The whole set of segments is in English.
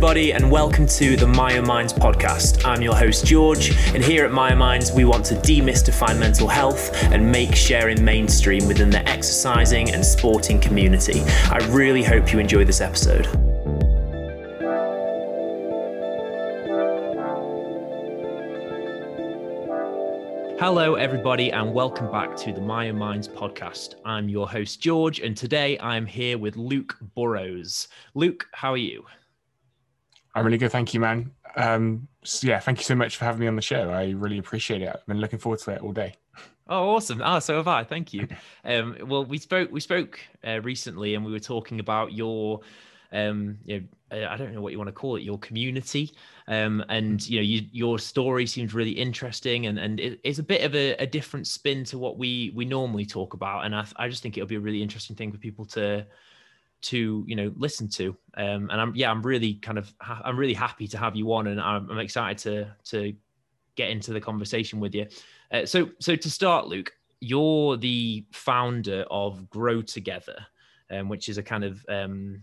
everybody, and welcome to the Myo Minds podcast. I'm your host, George, and here at Myo Minds, we want to demystify mental health and make sharing mainstream within the exercising and sporting community. I really hope you enjoy this episode. Hello, everybody, and welcome back to the Myo Minds podcast. I'm your host, George, and today I'm here with Luke Burrows. Luke, how are you? I'm really good, thank you, man. Um, so yeah, thank you so much for having me on the show. I really appreciate it. I've been looking forward to it all day. Oh, awesome! Ah, so have I. Thank you. Um, well, we spoke we spoke uh, recently, and we were talking about your um, you know, I don't know what you want to call it, your community. Um, and you know, you, your story seems really interesting, and and it, it's a bit of a, a, different spin to what we we normally talk about. And I, I just think it'll be a really interesting thing for people to to you know listen to. Um, and I'm yeah, I'm really kind of ha- I'm really happy to have you on, and I'm, I'm excited to to get into the conversation with you. Uh, so so to start, Luke, you're the founder of Grow Together, um, which is a kind of um,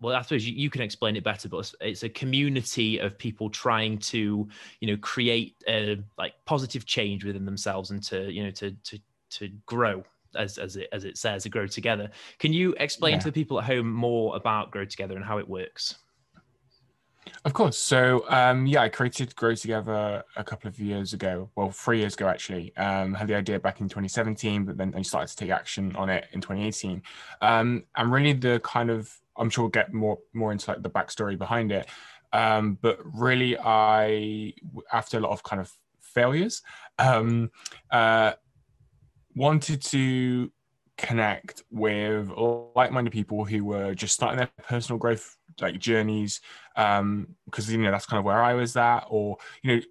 well, I suppose you, can explain it better, but it's a community of people trying to, you know, create a, like positive change within themselves and to, you know, to to to grow as as it as it says, grow together. Can you explain yeah. to the people at home more about Grow Together and how it works? Of course. So um, yeah, I created Grow Together a couple of years ago. Well, three years ago actually. Um, had the idea back in 2017, but then I started to take action on it in 2018. Um, and really, the kind of I'm sure we'll get more more into like the backstory behind it. Um, but really, I after a lot of kind of failures, um, uh, wanted to connect with like-minded people who were just starting their personal growth like journeys um because you know that's kind of where i was at or you know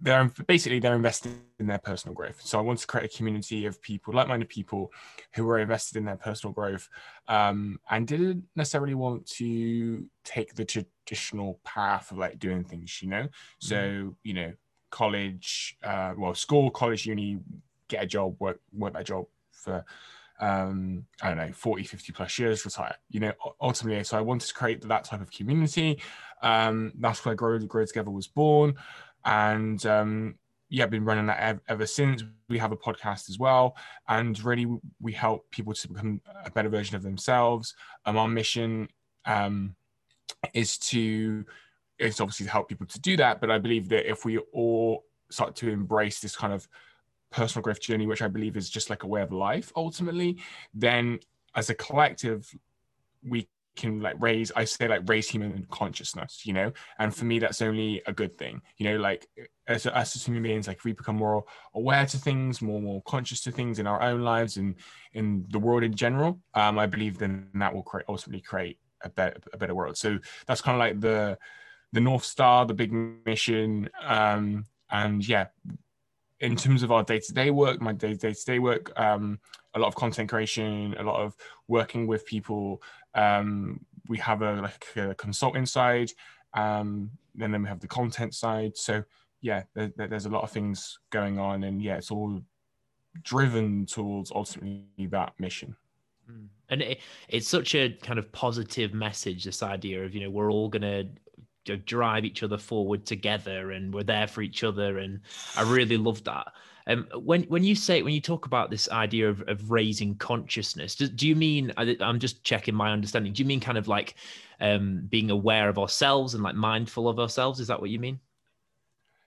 they're basically they're invested in their personal growth. So I want to create a community of people, like-minded people, who are invested in their personal growth, um, and didn't necessarily want to take the traditional path of like doing things. You know, mm-hmm. so you know, college, uh, well, school, college, uni, get a job, work work that job for um, I don't know, 40, 50 plus years, retire, you know, ultimately. So I wanted to create that type of community. Um, that's where Grow, Grow Together was born and um, yeah, I've been running that ever, ever since. We have a podcast as well, and really we help people to become a better version of themselves. Um, our mission um, is to it's obviously to help people to do that, but I believe that if we all start to embrace this kind of personal growth journey, which I believe is just like a way of life ultimately, then as a collective, we can like raise i say like raise human consciousness you know? And for me that's only a good thing you know? Like as, as human beings like we become more aware to things more more conscious to things in our own lives and in the world in general. Um i believe then that will create ultimately create a better a better world. So that's kind of like the the north star the big mission um and yeah in terms of our day-to-day work my day-to-day work um, a lot of content creation a lot of working with people um, we have a like a consulting side, um, and then we have the content side. So yeah, there, there's a lot of things going on, and yeah, it's all driven towards ultimately that mission. Hmm. And it, it's such a kind of positive message. This idea of you know we're all gonna drive each other forward together, and we're there for each other, and I really love that. Um, when when you say when you talk about this idea of, of raising consciousness, do, do you mean? I'm just checking my understanding. Do you mean kind of like um, being aware of ourselves and like mindful of ourselves? Is that what you mean?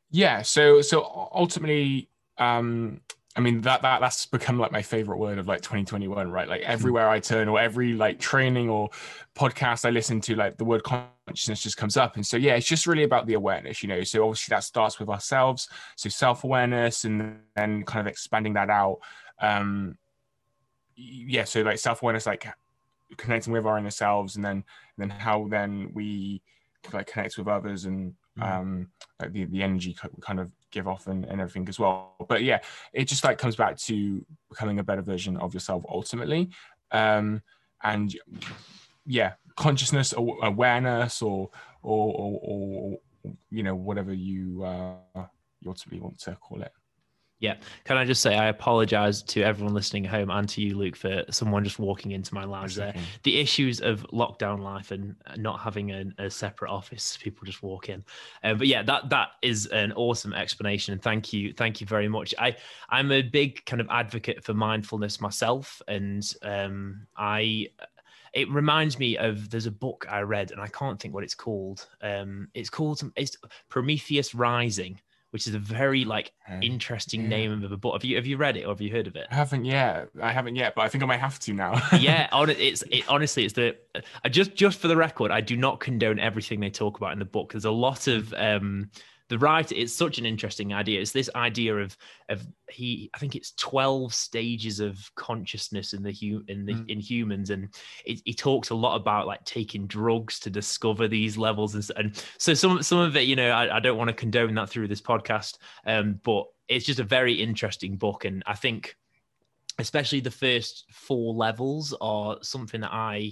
Yeah. So so ultimately, um, I mean that that that's become like my favorite word of like 2021, right? Like hmm. everywhere I turn or every like training or podcast I listen to, like the word consciousness just comes up. And so yeah, it's just really about the awareness, you know. So obviously that starts with ourselves, so self-awareness and then kind of expanding that out. Um yeah, so like self-awareness, like connecting with our inner selves and then then how then we like connect with others and hmm. um like the, the energy kind of give off and, and everything as well. But yeah, it just like comes back to becoming a better version of yourself ultimately. Um, and yeah, consciousness or awareness or, or, or, or you know, whatever you, uh, you ultimately want to call it. Yeah. Can I just say I apologize to everyone listening at home and to you, Luke, for someone just walking into my lounge there. The issues of lockdown life and not having a, a separate office, people just walk in. Um, but yeah, that that is an awesome explanation. And thank you. Thank you very much. I, I'm a big kind of advocate for mindfulness myself. And um, I it reminds me of there's a book I read and I can't think what it's called. Um, it's called it's Prometheus Rising which is a very like interesting yeah. name of a book. Have you have you read it or have you heard of it? I haven't yet. I haven't yet, but I think I might have to now. yeah, on it's it, honestly it's the just just for the record, I do not condone everything they talk about in the book. There's a lot of um the writer it's such an interesting idea. It's this idea of of he i think it's 12 stages of consciousness in the hu- in the mm. in humans. And it, he talks a lot about like taking drugs to discover these levels. And, and so some some of it you know I, I don't want to condone that through this podcast um but it's just a very interesting book. And i think especially the first four levels are something that i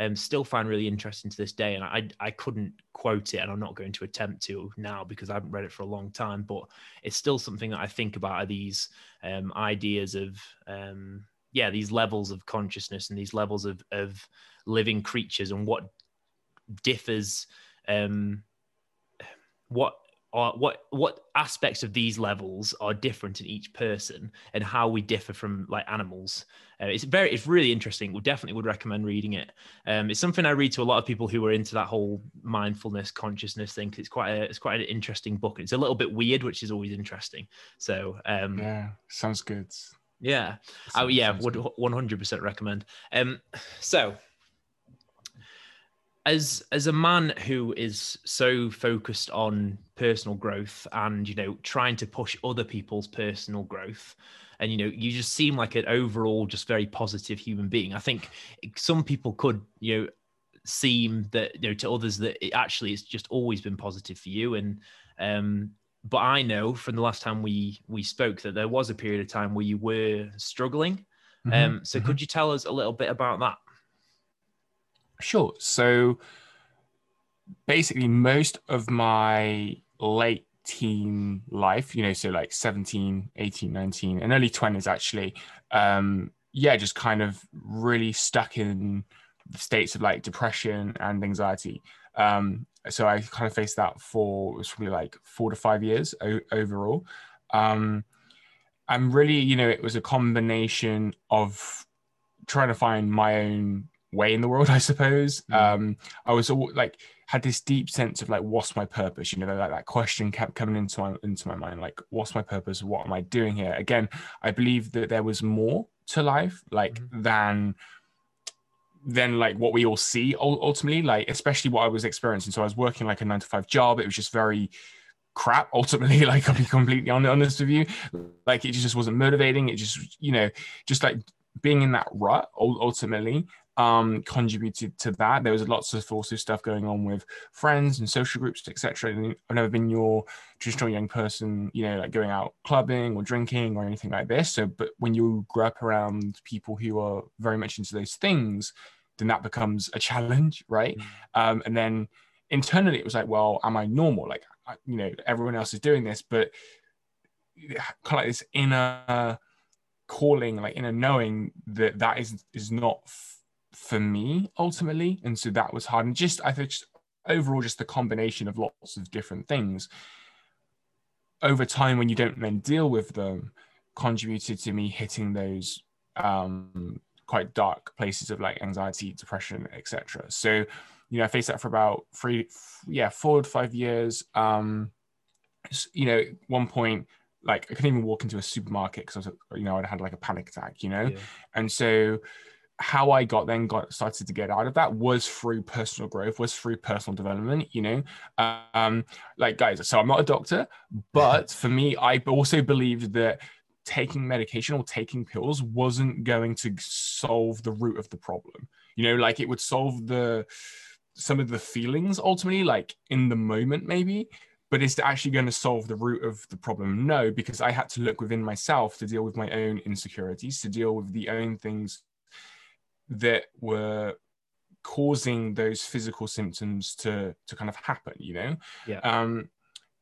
um, still find really interesting to this day. And I, I couldn't quote it, and I'm not going to attempt to now because I haven't read it for a long time. But it's still something that I think about are these um, ideas of, um, yeah, these levels of consciousness and these levels of, of living creatures and what differs, um, what are what what aspects of these levels are different in each person and how we differ from like animals. Uh, it's very it's really interesting. We definitely would recommend reading it. Um, it's something i read to a lot of people who are into that whole mindfulness consciousness thing it's quite a, it's quite an interesting book. It's a little bit weird which is always interesting. So um, yeah sounds good. yeah. Sounds, oh yeah would 100% recommend. Um so as as a man who is so focused on personal growth and you know trying to push other people's personal growth and you know you just seem like an overall just very positive human being i think some people could you know seem that you know to others that it actually it's just always been positive for you and um but i know from the last time we we spoke that there was a period of time where you were struggling mm-hmm. um so mm-hmm. could you tell us a little bit about that Sure. So basically, most of my late teen life, you know, so like 17, 18, 19, and early 20s actually, um, yeah, just kind of really stuck in states of like depression and anxiety. Um, so I kind of faced that for it was probably like four to five years o- overall. Um, and really, you know, it was a combination of trying to find my own way in the world, I suppose. Mm. Um, I was all, like had this deep sense of like, what's my purpose? You know, that, that question kept coming into my into my mind, like, what's my purpose? What am I doing here? Again, I believe that there was more to life, like mm-hmm. than than like what we all see ultimately, like especially what I was experiencing. So I was working like a nine to five job. It was just very crap ultimately like i'll be completely honest with you like it just wasn't motivating it just you know just like being in that rut ultimately um, contributed to that. There was lots of also stuff going on with friends and social groups, etc. I've never been your traditional young person, you know, like going out clubbing or drinking or anything like this. So, but when you grow up around people who are very much into those things, then that becomes a challenge, right? Mm. Um, and then internally, it was like, well, am I normal? Like, you know, everyone else is doing this, but kind of like this inner calling, like inner knowing that that is is not for me ultimately and so that was hard. And just i think just overall just the combination of lots of different things. Over time when you don't then deal with them contributed to me hitting those um quite dark places of like anxiety depression etc so you know i faced that for about three yeah four to five years. Um you know one point like i couldn't even walk into a supermarket because i was you know i'd had like a panic attack you know? Yeah. and so how I got then got started to get out of that was through personal growth, was through personal development, you know. Um, like guys, so I'm not a doctor, but for me, I also believed that taking medication or taking pills wasn't going to solve the root of the problem. You know, like it would solve the some of the feelings ultimately, like in the moment, maybe, but is it actually going to solve the root of the problem? No, because I had to look within myself to deal with my own insecurities, to deal with the own things that were causing those physical symptoms to to kind of happen you know? Yeah. Um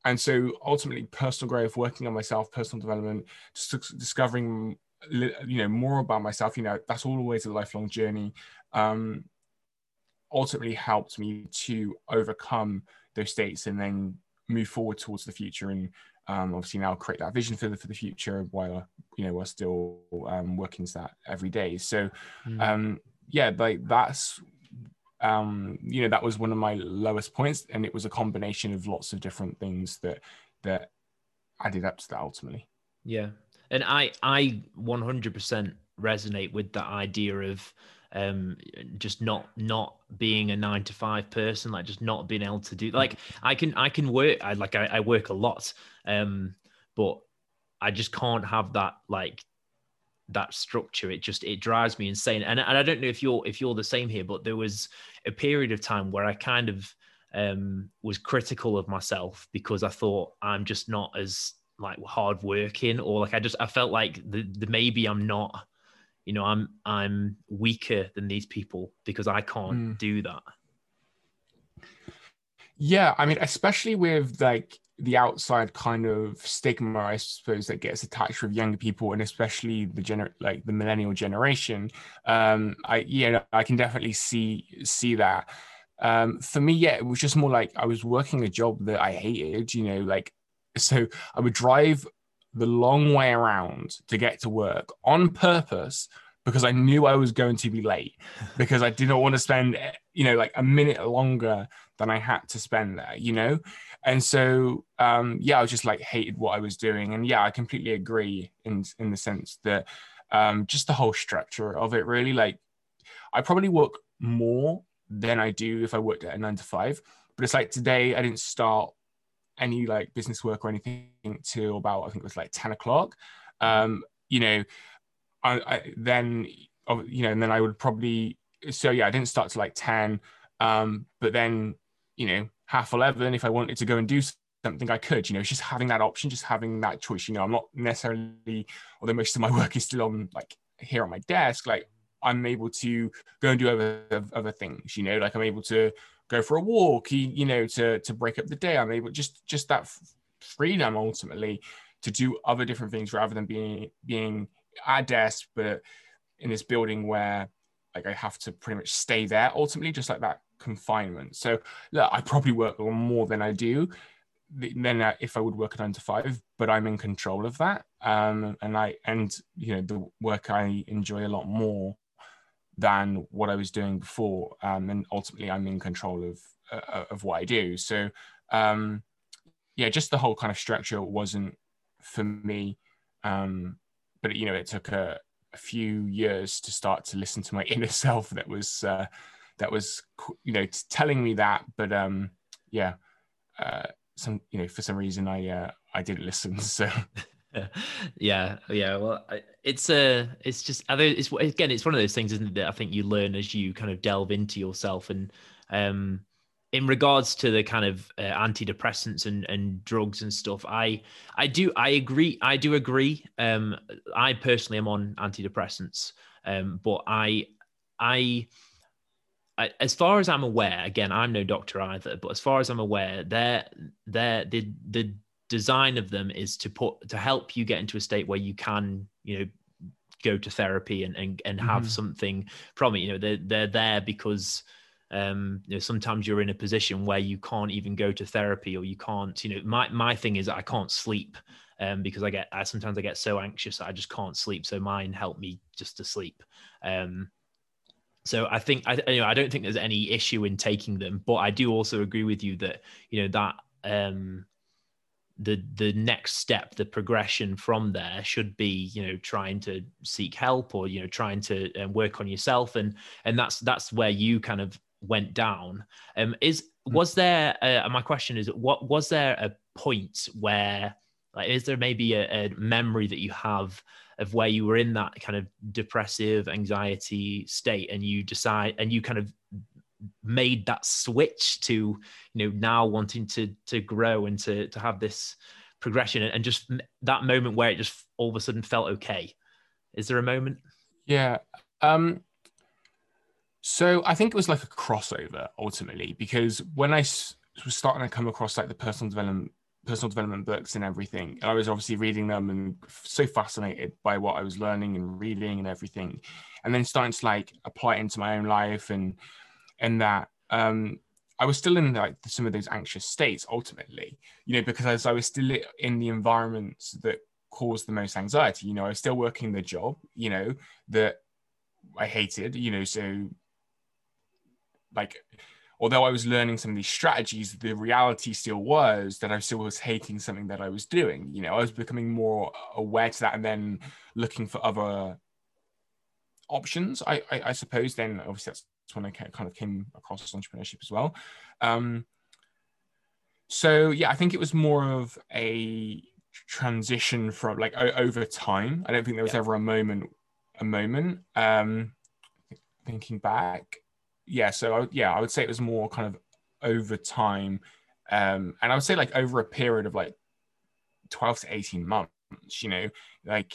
and so ultimately personal growth working on myself personal development just discovering you know more about myself you know that's always a lifelong journey um ultimately helped me to overcome those states and then move forward towards the future and um, obviously now create that vision for the for the future while you know we're still um, working to that every day. So mm. um, yeah like that's um, you know that was one of my lowest points and it was a combination of lots of different things that that added up to that ultimately. Yeah. And i i 100% resonate with that idea of um just not not being a nine to five person like just not being able to do like i can i can work i like i, I work a lot um but i just can't have that like that structure. It just it drives me insane. And, and i don't know if you're if you're the same here but there was a period of time where i kind of um was critical of myself because i thought i'm just not as like hard working or like i just i felt like the, the maybe i'm not you know i'm i'm weaker than these people because i can't mm. do that yeah i mean especially with like the outside kind of stigma i suppose that gets attached with younger people and especially the gener like the millennial generation um i yeah i can definitely see see that um for me yeah it was just more like i was working a job that i hated you know like so i would drive the long way around to get to work on purpose because I knew I was going to be late because I didn't want to spend, you know, like a minute longer than I had to spend there, you know? And so, um, yeah, I just like hated what I was doing. And yeah, I completely agree in, in the sense that um, just the whole structure of it really, like, I probably work more than I do if I worked at a nine to five. But it's like today I didn't start any like business work or anything till about I think it was like 10 o'clock. Um, you know, I, I then oh, you know, and then I would probably so yeah, I didn't start to like 10. Um, but then, you know, half 11, if I wanted to go and do something I could, you know, just having that option, just having that choice, you know, I'm not necessarily, although most of my work is still on like here on my desk, like I'm able to go and do other, other things, you know, like I'm able to go for a walk, you know, to to break up the day. I'm able just just that freedom ultimately to do other different things rather than being being at desk, but in this building where like I have to pretty much stay there ultimately, just like that confinement. So look, I probably work more than I do than if I would work at nine to five, but I'm in control of that. Um, and I and you know the work I enjoy a lot more than what I was doing before. Um, and ultimately, I'm in control of uh, of what I do. So, um, yeah, just the whole kind of structure wasn't for me. Um, but you know, it took a, a, few years to start to listen to my inner self. That was uh, that was you know telling me that. But um, yeah, uh, some you know for some reason I uh, I didn't listen. So. yeah yeah well it's a uh, it's just it's again it's one of those things isn't it that I think you learn as you kind of delve into yourself and um in regards to the kind of uh, antidepressants and, and drugs and stuff I I do I agree I do agree um I personally am on antidepressants um but I I as far as I'm aware, again, I'm no doctor either, but as far as I'm aware, they're, they're, the the design of them is to put to help you get into a state where you can you know go to therapy and and, and have mm-hmm. something from it. You know they're, they're there because um you know sometimes you're in a position where you can't even go to therapy or you can't you know my my thing is i can't sleep um because i get i sometimes i get so anxious i just can't sleep. So mine help me just to sleep. Um so I think I you know I don't think there's any issue in taking them, but I do also agree with you that you know that um the the next step the progression from there should be you know trying to seek help or you know trying to uh, work on yourself and and that's that's where you kind of went down um is hmm. was there uh, my question is what was there a point where like is there maybe a, a memory that you have of where you were in that kind of depressive anxiety state and you decide and you kind of made that switch to you know now wanting to to grow and to to have this progression and just that moment where it just all of a sudden felt okay is there a moment yeah um so i think it was like a crossover ultimately because when I was starting to come across like the personal development personal development books and everything. I was obviously reading them and so fascinated by what I was learning and reading and everything. And then starting to like apply it into my own life and and that um I was still in like some of those anxious states ultimately, you know, because as I was still in the environments that caused the most anxiety. You know, I was still working the job, you know, that I hated, you know, so like although I was learning some of these strategies, the reality still was that I still was hating something that I was doing. You know, I was becoming more aware to that and then looking for other options. I, I, I suppose then obviously that's when I kind of came across entrepreneurship as well. Um, so yeah, I think it was more of a transition from like over time. I don't think there was yeah. ever a moment, a moment. Um, thinking back, yeah, so I, yeah, I would say it was more kind of over time, um, and I would say like over a period of like twelve to eighteen months. You know, like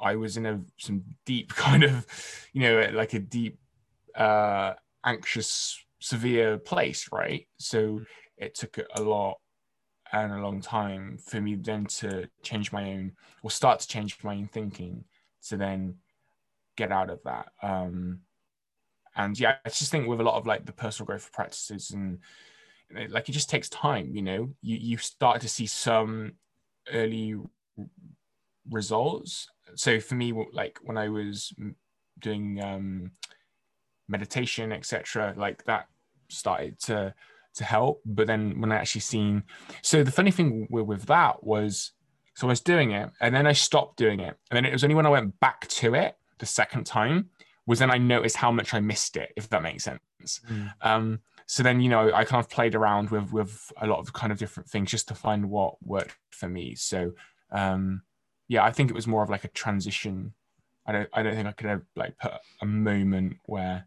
I was in a some deep kind of, you know, like a deep, uh, anxious, severe place, right? So it took a lot and a long time for me then to change my own or start to change my own thinking to then get out of that. Um, and yeah i just think with a lot of like the personal growth practices and like it just takes time you know you you start to see some early results so for me like when i was doing um meditation etc like that started to to help but then when i actually seen so the funny thing with, with that was so i was doing it and then i stopped doing it and then it was only when i went back to it the second time was then I noticed how much I missed it, if that makes sense. Mm. Um, so then, you know, I kind of played around with with a lot of kind of different things just to find what worked for me. So um, yeah, I think it was more of like a transition. I don't I don't think I could have like put a moment where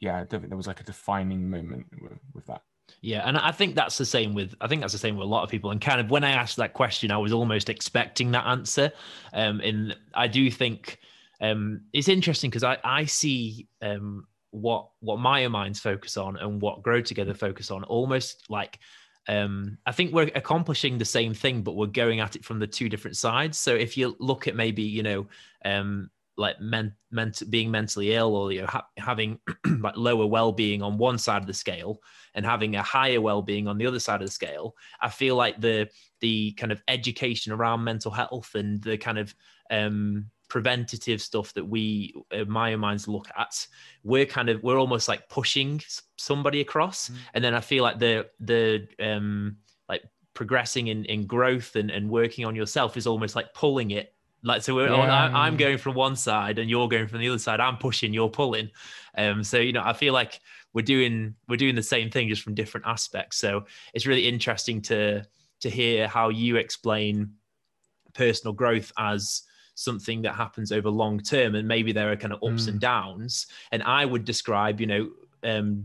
yeah, I don't think there was like a defining moment with, with that. Yeah, and I think that's the same with I think that's the same with a lot of people. And kind of when I asked that question, I was almost expecting that answer. Um, and I do think um, it's interesting because I, I see um, what what Myo Minds focus on and what Grow Together focus on almost like um, I think we're accomplishing the same thing, but we're going at it from the two different sides. So if you look at maybe you know um, like men, ment- being mentally ill or you know ha- having like lower well-being on one side of the scale and having a higher well-being on the other side of the scale i feel like the the kind of education around mental health and the kind of um preventative stuff that we uh, Myo Minds look at we're kind of we're almost like pushing somebody across mm. and then i feel like the the um like progressing in in growth and, and working on yourself is almost like pulling it like so we're yeah. I, i'm going from one side and you're going from the other side i'm pushing you're pulling um so you know i feel like we're doing we're doing the same thing just from different aspects so it's really interesting to to hear how you explain personal growth as something that happens over long term and maybe there are kind of ups mm. and downs and i would describe you know um,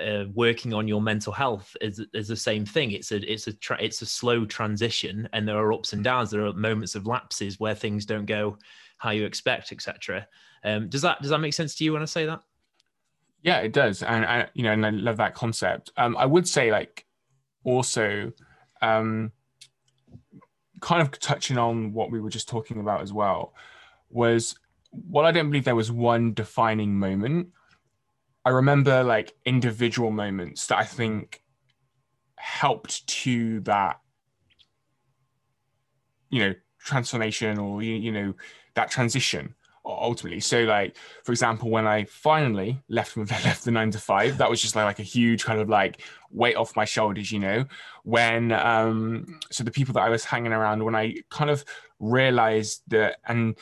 uh, working on your mental health is, is the same thing. It's a it's a tra- it's a slow transition, and there are ups and downs. There are moments of lapses where things don't go how you expect, etc. Um, does that does that make sense to you when I say that? Yeah, it does, and I, you know, and I love that concept. Um, I would say like also um, kind of touching on what we were just talking about as well, was while I don't believe there was one defining moment, I remember like individual moments that I think helped to that, you know, transformation or, you, you know, that transition ultimately. So like, for example, when I finally left left the nine to five, that was just like, like a huge kind of like weight off my shoulders, you know, when, um, so the people that I was hanging around, when I kind of realized that and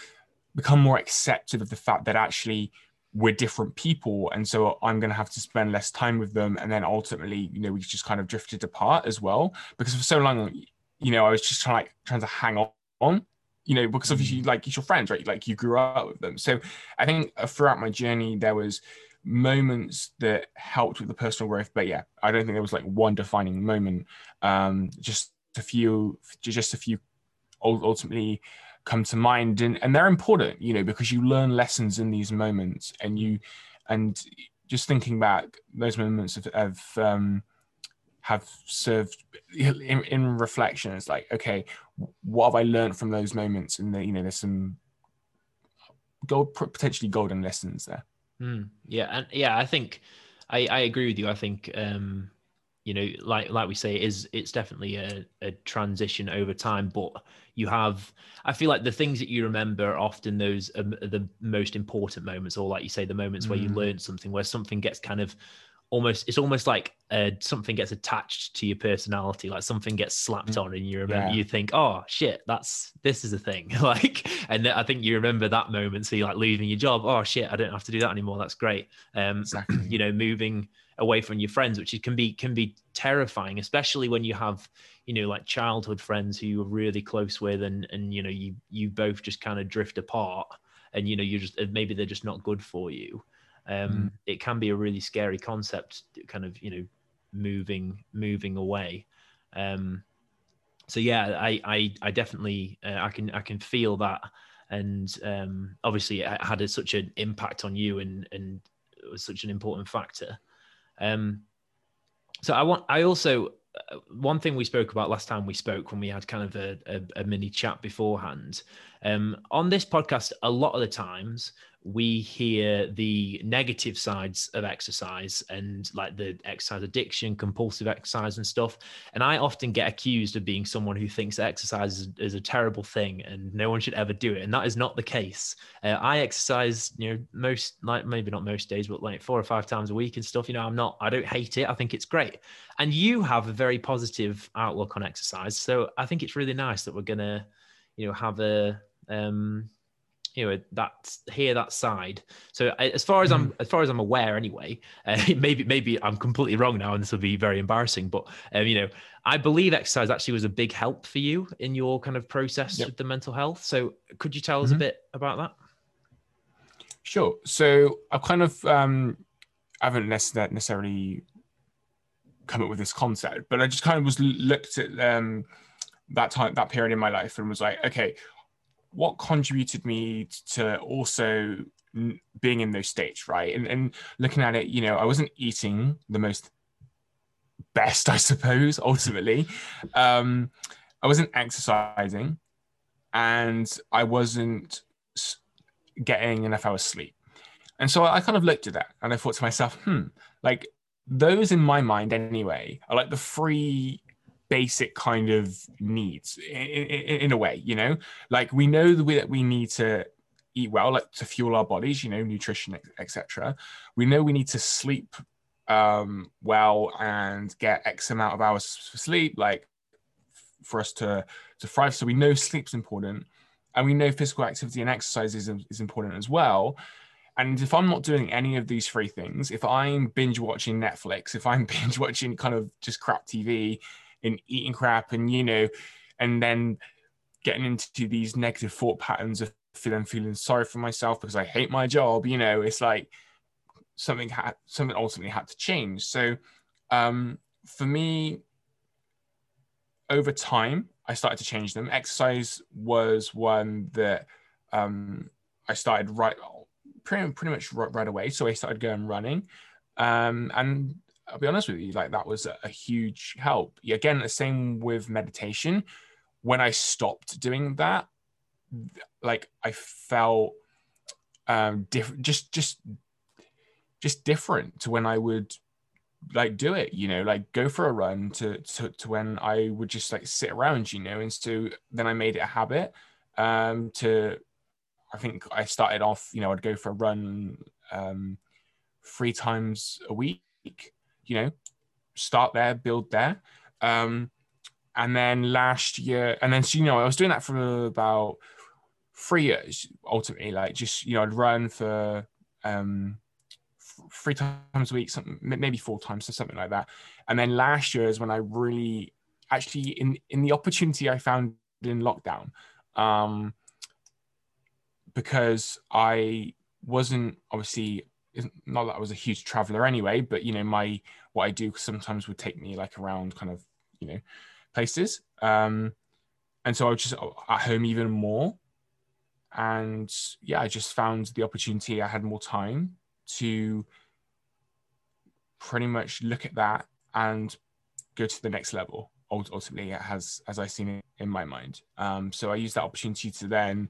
become more accepted of the fact that actually we're different people. And so I'm going to have to spend less time with them. And then ultimately, you know, we just kind of drifted apart as well, because for so long, you know, I was just trying like trying to hang on you know, because obviously, mm. like, it's your friends, right? Like, you grew up with them. So I think throughout my journey, there was moments that helped with the personal growth. But yeah, I don't think there was like one defining moment. Um, just a few, just a few ultimately come to mind. And, and they're important, you know, because you learn lessons in these moments and you, and just thinking back, those moments of, of um, have served in, in reflection. It's like okay what have i learned from those moments? And the, you know there's some gold potentially golden lessons there. Mm, yeah. And yeah i think i i agree with you. I think um you know like like we say it is it's definitely a, a transition over time but you have i feel like the things that you remember are often those um, the most important moments or like you say the moments mm. where you mm. learn something where something gets kind of almost it's almost like uh, something gets attached to your personality like something gets slapped mm. on and you remember yeah. you think oh shit that's this is a thing like and i think you remember that moment so you're like leaving your job oh shit i don't have to do that anymore that's great um exactly. you know moving away from your friends which can be can be terrifying especially when you have you know like childhood friends who you're really close with and and you know you you both just kind of drift apart and you know you just maybe they're just not good for you. Um, mm. it can be a really scary concept kind of you know moving moving away. Um, so yeah i i, I definitely uh, i can i can feel that. And um, obviously it had a, such an impact on you and and it was such an important factor um, so i want i also uh, one thing we spoke about last time we spoke when we had kind of a, a, a mini chat beforehand um, on this podcast a lot of the times we hear the negative sides of exercise and like the exercise addiction, compulsive exercise and stuff. And I often get accused of being someone who thinks exercise is, is a terrible thing and no one should ever do it. And that is not the case. Uh, I exercise, you know, most like maybe not most days, but like four or five times a week and stuff. You know, I'm not, I don't hate it. I think it's great. And you have a very positive outlook on exercise. So I think it's really nice that we're going to, you know, have a, um, you know that hear that side so as far as i'm mm. as far as i'm aware anyway uh, maybe maybe i'm completely wrong now and this will be very embarrassing but um, you know i believe exercise actually was a big help for you in your kind of process yep. with the mental health so could you tell us mm-hmm. a bit about that sure so i kind of um i haven't necessarily come up with this concept but i just kind of was looked at um that time that period in my life and was like okay what contributed me to also being in those states, right? And, and looking at it, you know, I wasn't eating the most best, I suppose, ultimately. Um, I wasn't exercising and I wasn't getting enough hours sleep. And so I kind of looked at that and I thought to myself, hmm, like those in my mind anyway are like the three basic kind of needs in, in, in a way, you know, like we know the way that we need to eat well, like to fuel our bodies, you know, nutrition, etc. We know we need to sleep um, well and get X amount of hours for sleep, like for us to to thrive. So we know sleep's important, and we know physical activity and exercise is, is important as well. And if I'm not doing any of these three things, if I'm binge watching Netflix, if I'm binge watching kind of just crap TV, and eating crap and you know and then getting into these negative thought patterns of feeling feeling sorry for myself because I hate my job you know it's like something had something ultimately had to change. So um for me over time I started to change them. Exercise was one that um I started right pretty, pretty much right, right away. So I started going running um and I'll be honest with you, like that was a, huge help. Again, the same with meditation. When I stopped doing that, like I felt um different, just just just different to when I would like do it, you know, like go for a run to, to to when I would just like sit around, you know, and so then I made it a habit. Um to I think I started off, you know, I'd go for a run um three times a week you know, start there, build there. Um, and then last year, and then so, you know, I was doing that for about three years ultimately. Like just you know, I'd run for um, three times a week, something maybe four times or something like that. And then last year is when I really actually in in the opportunity I found in lockdown, um, because I wasn't obviously not that I was a huge traveler anyway, but you know, my what I do sometimes would take me like around kind of you know places, um, and so I was just at home even more, and yeah, I just found the opportunity. I had more time to pretty much look at that and go to the next level. Ultimately, it has, as I've seen it in my mind. Um, so I used that opportunity to then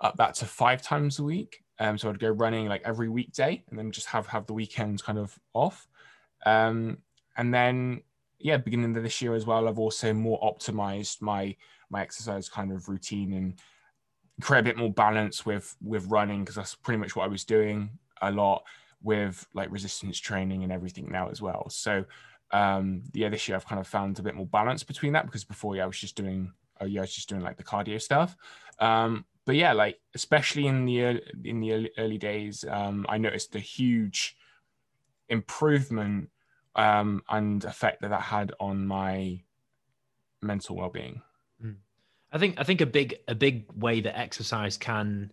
up that to five times a week. Um, so I'd go running like every weekday, and then just have have the weekends kind of off. Um, and then yeah, beginning of this year as well, I've also more optimized my my exercise kind of routine and create a bit more balance with with running because that's pretty much what I was doing a lot with like resistance training and everything now as well. So um yeah, this year I've kind of found a bit more balance between that because before yeah I was just doing oh yeah I was just doing like the cardio stuff. Um but yeah, like especially in the early, in the early, days, um, I noticed a huge improvement um, and effect that that had on my mental well-being. I think I think a big a big way that exercise can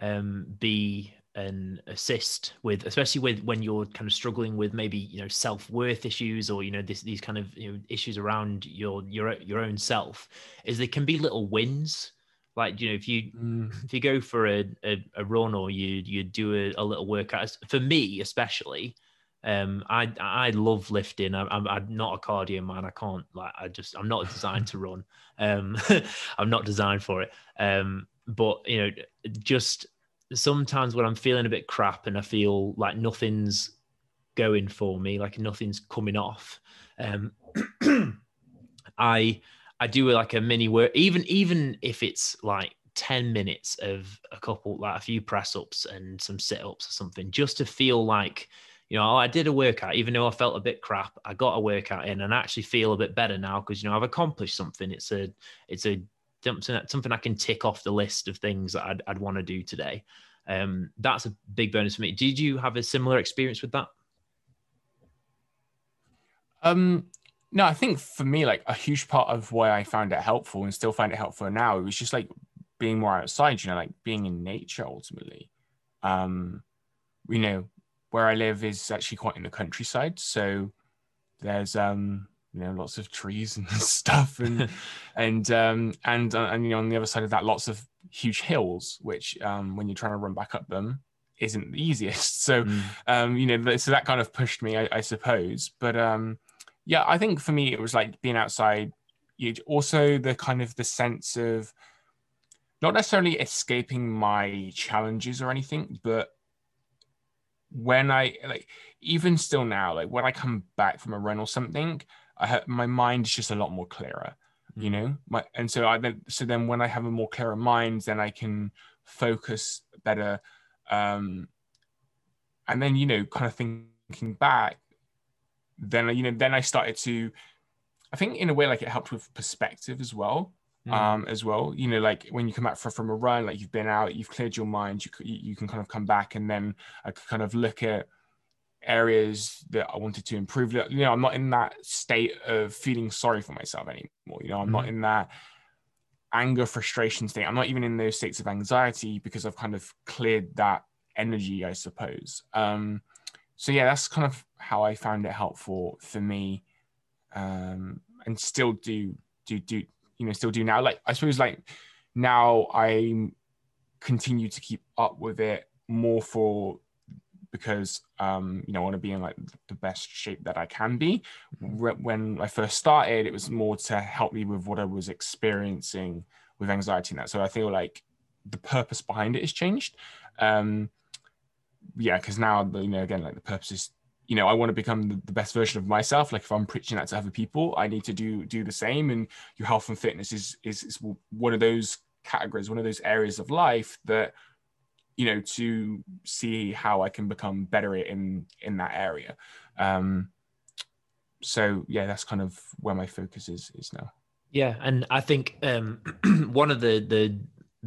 um, be an assist with, especially with when you're kind of struggling with maybe you know self worth issues or you know this, these kind of you know, issues around your your your own self, is there can be little wins. Like you know, if you mm. if you go for a, a, a, run or you you do a, a little workout, for me especially, um, I I love lifting. I'm, I'm, I'm not a cardio man. I can't like I just I'm not designed to run. Um, I'm not designed for it. Um, but you know, just sometimes when I'm feeling a bit crap and I feel like nothing's going for me, like nothing's coming off. Um, I I do like a mini work, even even if it's like 10 minutes of a couple like a few press ups and some sit ups or something just to feel like you know, I did a workout, even though I felt a bit crap. I got a workout in, and I actually feel a bit better now because you know I've accomplished something. It's a, it's a something I can tick off the list of things that I'd, I'd want to do today. Um, that's a big bonus for me. Did you have a similar experience with that? Um, no, I think for me, like a huge part of why I found it helpful and still find it helpful now, it was just like being more outside, you know, like being in nature ultimately. Um, you know, where I live is actually quite in the countryside, so there's um you know lots of trees and stuff and and um and uh, and you know on the other side of that lots of huge hills which um when you're trying to run back up them isn't the easiest so mm. um you know so that kind of pushed me I, I, suppose but um yeah i think for me it was like being outside you also the kind of the sense of not necessarily escaping my challenges or anything but when I like even still now, like when I come back from a run or something, I have my mind is just a lot more clearer, mm. you know. My and so I then so then when I have a more clearer mind, then I can focus better. Um and then you know, kind of thinking back, then you know, then I started to I think in a way like it helped with perspective as well mm. um, as well. You know, like when you come back from, from a run, like you've been out, you've cleared your mind, you you can kind of come back and then I could kind of look at areas that I wanted to improve. You know, I'm not in that state of feeling sorry for myself anymore. You know, I'm mm. not in that anger, frustration state. I'm not even in those states of anxiety because I've kind of cleared that energy, I suppose. Um, so yeah, that's kind of how I found it helpful for me, um, and still do do do you know still do now. Like i suppose like now i continue to keep up with it more for because um you know i want to be in like the best shape that i can be. Mm-hmm. when i first started it was more to help me with what i was experiencing with anxiety and that. So i feel like the purpose behind it has changed. Um yeah because now you know again like the purpose is you know, I want to become the, best version of myself. Like if I'm preaching that to other people, I need to do do the same. And your health and fitness is is, is one of those categories, one of those areas of life that you know to see how I can become better in in that area. Um, so yeah, that's kind of where my focus is is now. Yeah, and I think um, one of the the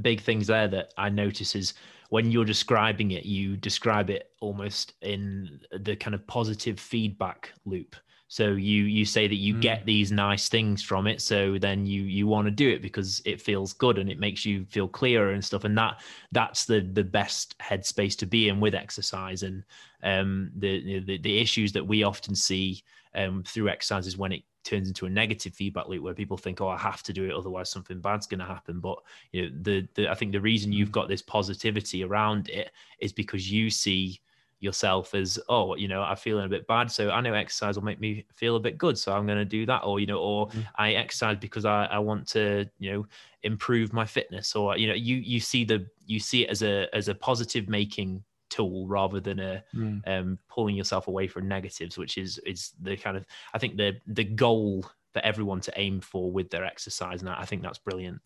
big things there that I notice is when you're describing it, you describe it almost in the kind of positive feedback loop. So you you say that you mm. get these nice things from it, so then you you want to do it because it feels good and it makes you feel clearer and stuff. And that that's the the best headspace to be in with exercise. And um, the the, the issues that we often see um, through exercise is when it turns into a negative feedback loop where people think, "Oh, I have to do it, otherwise something bad's going to happen." But you know, the, the I think the reason you've got this positivity around it is because you see yourself as oh you know i'm feeling a bit bad so i know exercise will make me feel a bit good so i'm going to do that or you know or mm. i exercise because I, I want to you know improve my fitness or you know you you see the you see it as a as a positive making tool rather than a mm. um, pulling yourself away from negatives which is is the kind of i think the the goal for everyone to aim for with their exercise and i think that's brilliant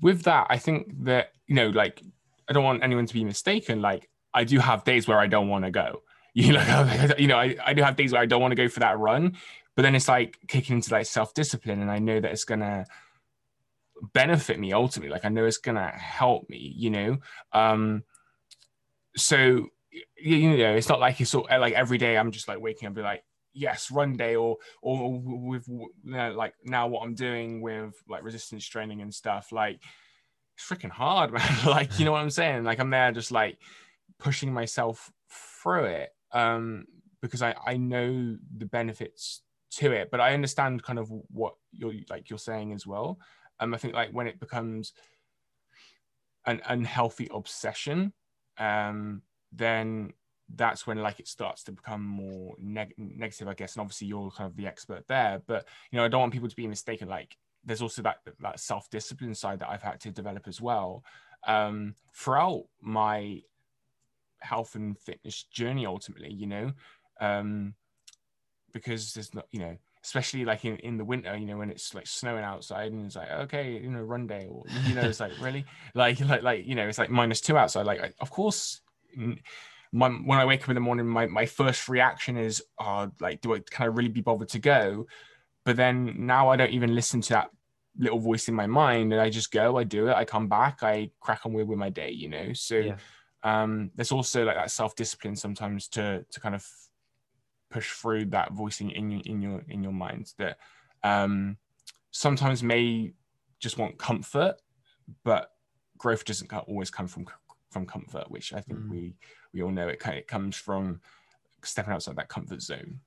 with that i think that you know like i don't want anyone to be mistaken like I do have days where I don't want to go. You know, you know, I, I do have days where I don't want to go for that run, but then it's like kicking into like self discipline, and I know that it's gonna benefit me ultimately. Like I know it's gonna help me. You know, um, so you know, it's not like it's sort of, like every day I'm just like waking up and be like, yes, run day, or or with you know, like now what I'm doing with like resistance training and stuff, like it's freaking hard, man. like you know what I'm saying? Like I'm there just like pushing myself through it um, because I, I know the benefits to it, but I understand kind of what you're like you're saying as well. Um, I think like when it becomes an unhealthy obsession, um, then that's when like it starts to become more neg- negative, I guess. And obviously you're kind of the expert there, but you know I don't want people to be mistaken. Like there's also that that self discipline side that I've had to develop as well. Um, throughout my health and fitness journey ultimately you know um because there's not you know especially like in, in the winter you know when it's like snowing outside and it's like okay you know run day or you know it's like really like like like you know it's like minus two outside like of course my, when I wake up in the morning, my, my first reaction is, oh, like, do I, can I really be bothered to go? But then now I don't even listen to that little voice in my mind and I just go, I do it, I come back, I crack on with, with my day, you know? So yeah um, there's also like that self-discipline sometimes to to kind of push through that voicing in your in your in your mind that um, sometimes may just want comfort, but growth doesn't always come from from comfort, which I think mm. we we all know it it comes from stepping outside that comfort zone.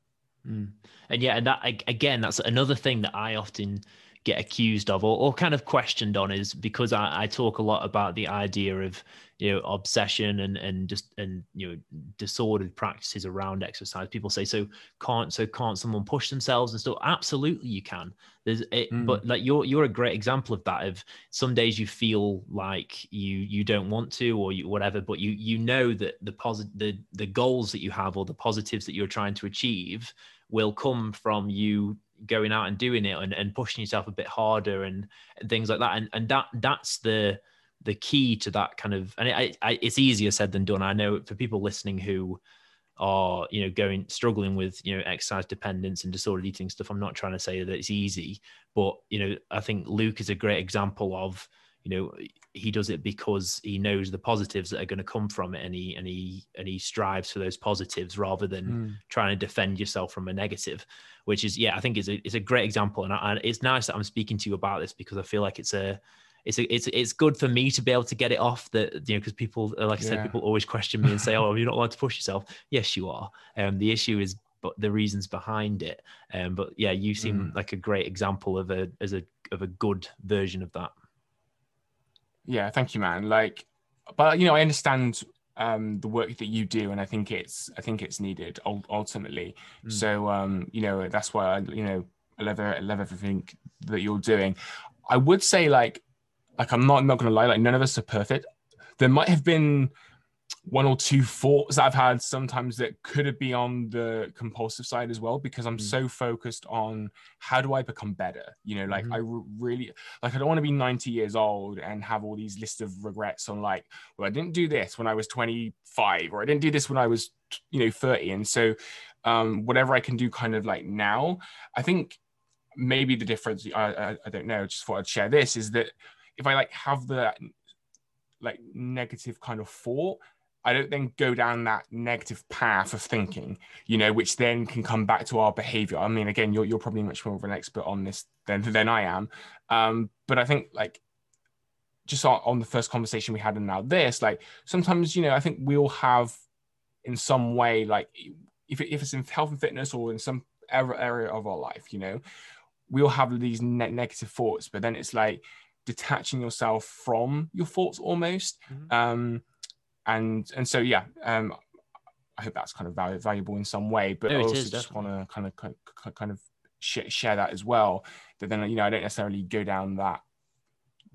Mm. And yeah, and that again, that's another thing that I often get accused of or, or kind of questioned on is because I, I talk a lot about the idea of you know obsession and and just and you know disordered practices around exercise. People say so can't so can't someone push themselves and stuff? Absolutely you can. There's it, mm. but like you're you're a great example of that of some days you feel like you you don't want to or you whatever but you you know that the positive the the goals that you have or the positives that you're trying to achieve will come from you going out and doing it and, and pushing yourself a bit harder and, and things like that. And and that that's the the key to that kind of and it, I, it's easier said than done. I know for people listening who are you know going struggling with you know exercise dependence and disordered eating stuff i'm not trying to say that it's easy but you know i think luke is a great example of you know he does it because he knows the positives that are going to come from it and he and he and he strives for those positives rather than mm. trying to defend yourself from a negative which is yeah i think is a, it's a great example. And, I, and it's nice that i'm speaking to you about this because i feel like it's a it's a, it's it's good for me to be able to get it off that you know because people like I said people always question me and say oh you're not allowed to push yourself. Yes you are. Um the issue is but the reasons behind it. Um but yeah you seem mm. like a great example of a as a of a good version of that yeah thank you man like but you know I understand um, the work that you do, and I think it's I think it's needed ultimately. Mm. So um, you know that's why I you know I love I love everything that you're doing. I would say like like I'm not I'm not gonna lie, like none of us are perfect. There might have been one or two thoughts I've had sometimes that could have been on the compulsive side as well because I'm mm. so focused on how do I become better? You know, like mm-hmm. I re- really like I don't want to be 90 years old and have all these lists of regrets on like, well, I didn't do this when I was 25 or I didn't do this when I was you know 30. And so um whatever I can do kind of like now, I think maybe the difference I, I, I don't know, just thought I'd share this is that if I like have the like negative kind of thought, I don't then go down that negative path of thinking, you know, which then can come back to our behavior. I mean, again, you're, you're probably much more of an expert on this than, than I am. Um, but I think like just on, on the first conversation we had and now this, like sometimes, you know, I think we all have in some way, like if, if it's in health and fitness or in some area of our life, you know, we all have these ne- negative thoughts, but then it's like detaching yourself from your thoughts almost. Mm-hmm. Um, and and so yeah um I hope that's kind of valuable in some way. But no, I also is, just want to kind of kind of share that as well. That then you know I don't necessarily go down that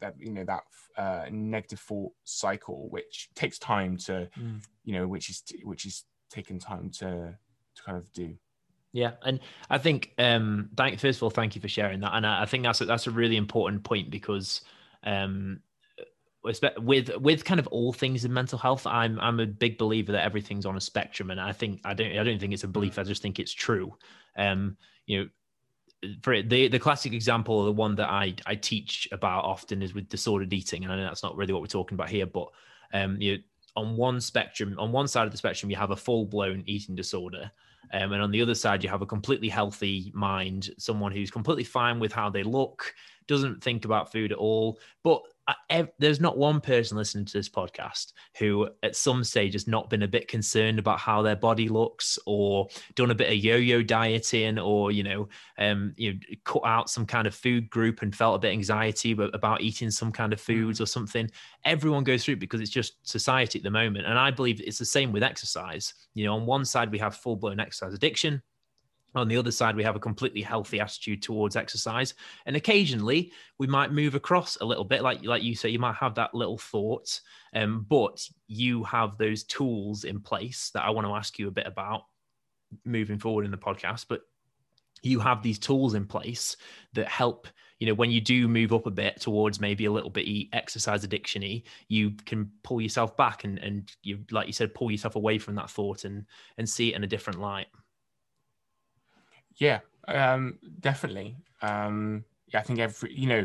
that you know that uh, negative thought cycle, which takes time to mm. you know which is which is taking time to to kind of do. Yeah, and I think um, thank first of all, thank you for sharing that, and I, I think that's a, that's a really important point because um, with with kind of all things in mental health, I'm I'm a big believer that everything's on a spectrum, and I think I don't I don't think it's a belief. I just think it's true. Um, you know, for the the classic example, the one that I I teach about often is with disordered eating, and I know that's not really what we're talking about here, but um, you know, on one spectrum, on one side of the spectrum, you have a full blown eating disorder, um, and on the other side, you have a completely healthy mind, someone who's completely fine with how they look, doesn't think about food at all, but I, there's not one person listening to this podcast who at some stage has not been a bit concerned about how their body looks or done a bit of yo-yo dieting or you know um you know cut out some kind of food group and felt a bit anxiety about eating some kind of foods or something. Everyone goes through it because it's just society at the moment. And i believe it's the same with exercise. You know on one side we have full-blown exercise addiction on the other side, we have a completely healthy attitude towards exercise, and occasionally we might move across a little bit, like like you say, you might have that little thought, um, but you have those tools in place that I want to ask you a bit about moving forward in the podcast. But you have these tools in place that help you know when you do move up a bit towards maybe a little bit exercise addictiony you can pull yourself back and and you like you said pull yourself away from that thought and and see it in a different light yeah, um, definitely. Um, yeah, I think every you know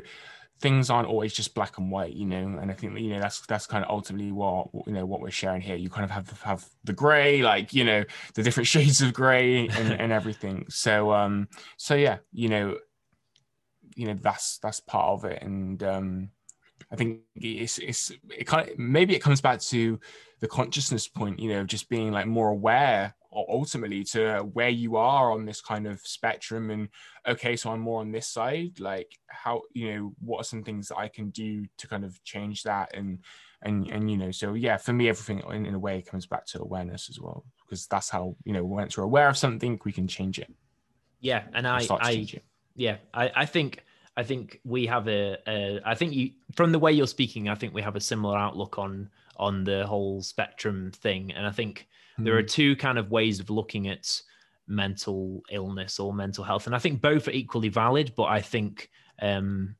things aren't always just black and white, you know, and I think you know that's that's kind of ultimately what you know what we're sharing here. You kind of have have the grey, like you know the different shades of grey and, and everything. So um, so yeah, you know, you know that's that's part of it, and um, I think it's it's it kind of maybe it comes back to the consciousness point, you know, just being like more aware ultimately to where you are on this kind of spectrum and okay so i'm more on this side like how you know what are some things that i can do to kind of change that and and and you know so yeah for me everything in, in a way comes back to awareness as well because that's how you know once we're aware of something we can change it yeah and i i yeah i i think I think we have a, a. I think you, from the way you're speaking, I think we have a similar outlook on on the whole spectrum thing, and I think mm. there are hmm. two kind of ways of looking at mental illness or mental health, and I think both are equally valid. But I think um,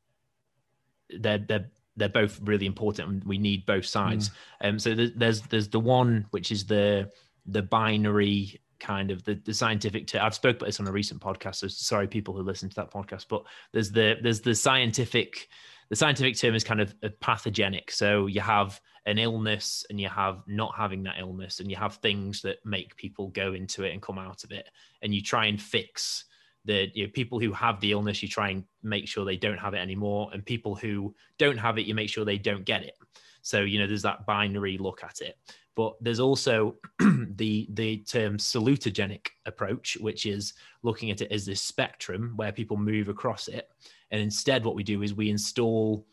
they're they're they're both really important, and we need both sides. Mm. Um, so there's there's the one which is the the binary kind of the, the scientific term. I've spoke about this on a recent podcast, so sorry people who listen to that podcast, but there's the there's the scientific the scientific term is kind of pathogenic. So you have an illness and you have not having that illness, and you have things that make people go into it and come out of it, and you try and fix the you know, people who have the illness. You try and make sure they don't have it anymore, and people who don't have it, you make sure they don't get it. So you know, there's that binary look at it. But there's also the the term salutogenic approach, which is looking at it as this spectrum where people move across it. And instead, what we do is we install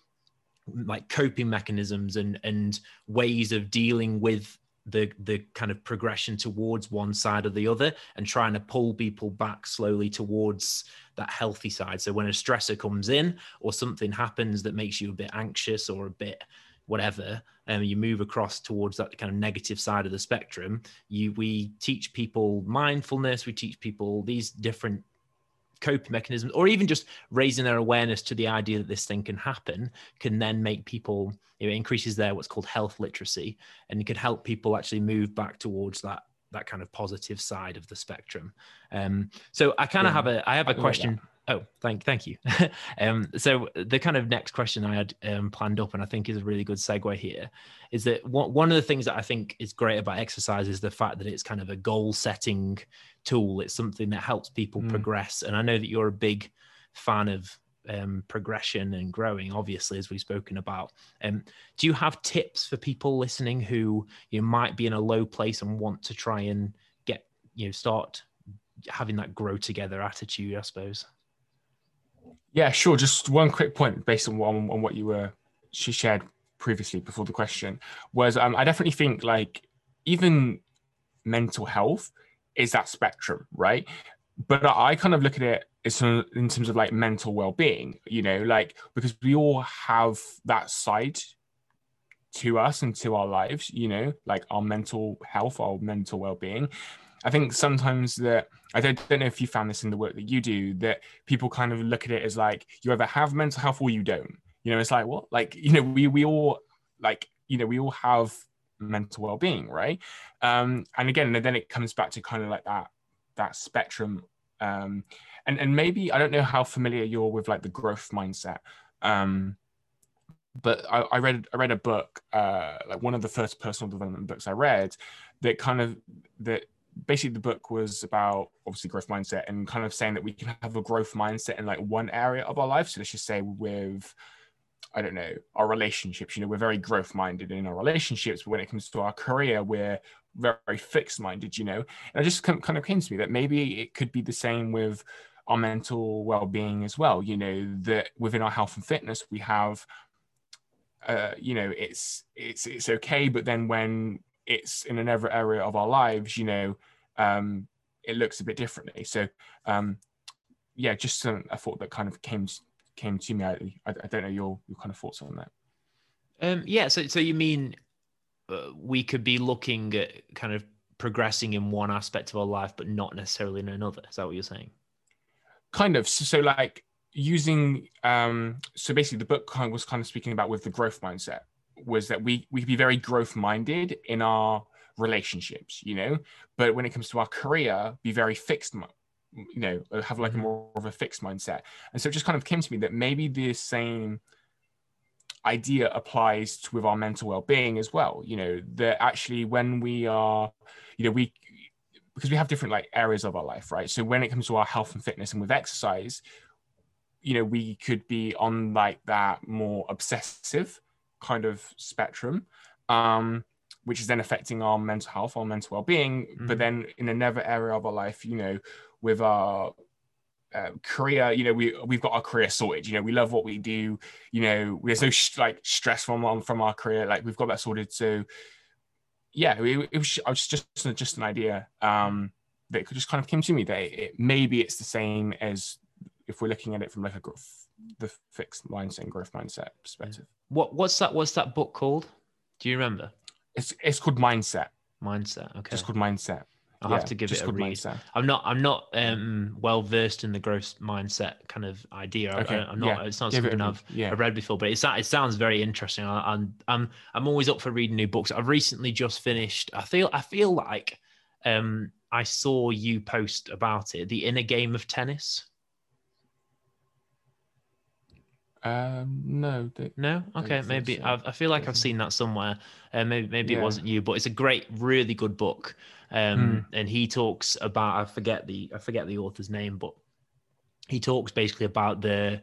like coping mechanisms and and ways of dealing with the the kind of progression towards one side or the other and trying to pull people back slowly towards that healthy side. So when a stressor comes in or something happens that makes you a bit anxious or a bit whatever and um, you move across towards that kind of negative side of the spectrum you we teach people mindfulness we teach people these different coping mechanisms or even just raising their awareness to the idea that this thing can happen can then make people know, increases their what's called health literacy and it could help people actually move back towards that that kind of positive side of the spectrum. Um so i kind of yeah, have a i have a question Oh, thank thank you. um, so the kind of next question I had um, planned up, and I think is a really good segue here, is that one one of the things that I think is great about exercise is the fact that it's kind of a goal setting tool. It's something that helps people mm. progress, and I know that you're a big fan of um, progression and growing, obviously, as we've spoken about. Um, do you have tips for people listening who you might be in a low place and want to try and get you know start having that grow together attitude? I suppose. Yeah, sure. Just one quick point based on, on, on what you were she shared previously before the question was um, I definitely think like even mental health is that spectrum, right? But I kind of look at it as in terms of like mental well-being, you know, like because we all have that side to us and to our lives, you know, like our mental health, our mental well-being. I think sometimes that I don't, don't know if you found this in the work that you do that people kind of look at it as like you either have mental health or you don't. You know, it's like what? Like, you know, we we all like, you know, we all have mental well-being, right? Um, and again, then it comes back to kind of like that that spectrum. Um, and and maybe I don't know how familiar you're with like the growth mindset. Um, but I, I read I read a book, uh, like one of the first personal development books I read, that kind of that basically the book was about obviously growth mindset and kind of saying that we can have a growth mindset in like one area of our life. So let's just say with I don't know, our relationships. You know, we're very growth minded in our relationships, but when it comes to our career, we're very fixed minded, you know. And it just kind of came to me that maybe it could be the same with our mental well being as well. You know, that within our health and fitness, we have, uh, you know, it's it's it's okay, but then when it's in another area of our lives, you know, um, it looks a bit differently. So, um, yeah, just some, a thought that kind of came came to me. I, I don't know your your kind of thoughts on that. Um, yeah. So, so you mean uh, we could be looking at kind of progressing in one aspect of our life, but not necessarily in another. Is that what you're saying? Kind of. So, so like using. Um, so basically, the book kind of was kind of speaking about with the growth mindset was that we we could be very growth minded in our relationships, you know, but when it comes to our career, be very fixed you know have like a mm-hmm. more of a fixed mindset. And so it just kind of came to me that maybe the same idea applies to, with our mental well-being as well you know? That actually when we are you know we because we have different like areas of our life right? So when it comes to our health and fitness and with exercise you know we could be on like that more obsessive kind of spectrum um which is then affecting our mental health our mental well-being mm-hmm. but then in another area of our life you know with our uh, career you know we we've got our career sorted you know we love what we do you know there's no sh- like stress from from our career like we've got that sorted so yeah it, it was, I was just just an idea um that could just kind of came to me that it, maybe it's the same as if we're looking at it from like a growth, the fixed mindset and growth mindset perspective what what's that what's that book called do you remember it's it's called mindset mindset okay it's called mindset I'll yeah, have to give it a read. Mindset. I'm not I'm not um, well versed in the growth mindset kind of idea. Okay. I, am not. Yeah. It's not give something it I've, yeah. I've read before, but it's it sounds very interesting. I, am I'm I'm always up for reading new books. I've recently just finished. I feel I feel like um, I saw you post about it. The inner game of tennis. Um, no, they, no. Okay, maybe so. i feel like I've seen that somewhere. Uh, maybe maybe yeah. it wasn't you, but it's a great, really good book. Um, hmm. and he talks about I forget the I forget the author's name, but he talks basically about the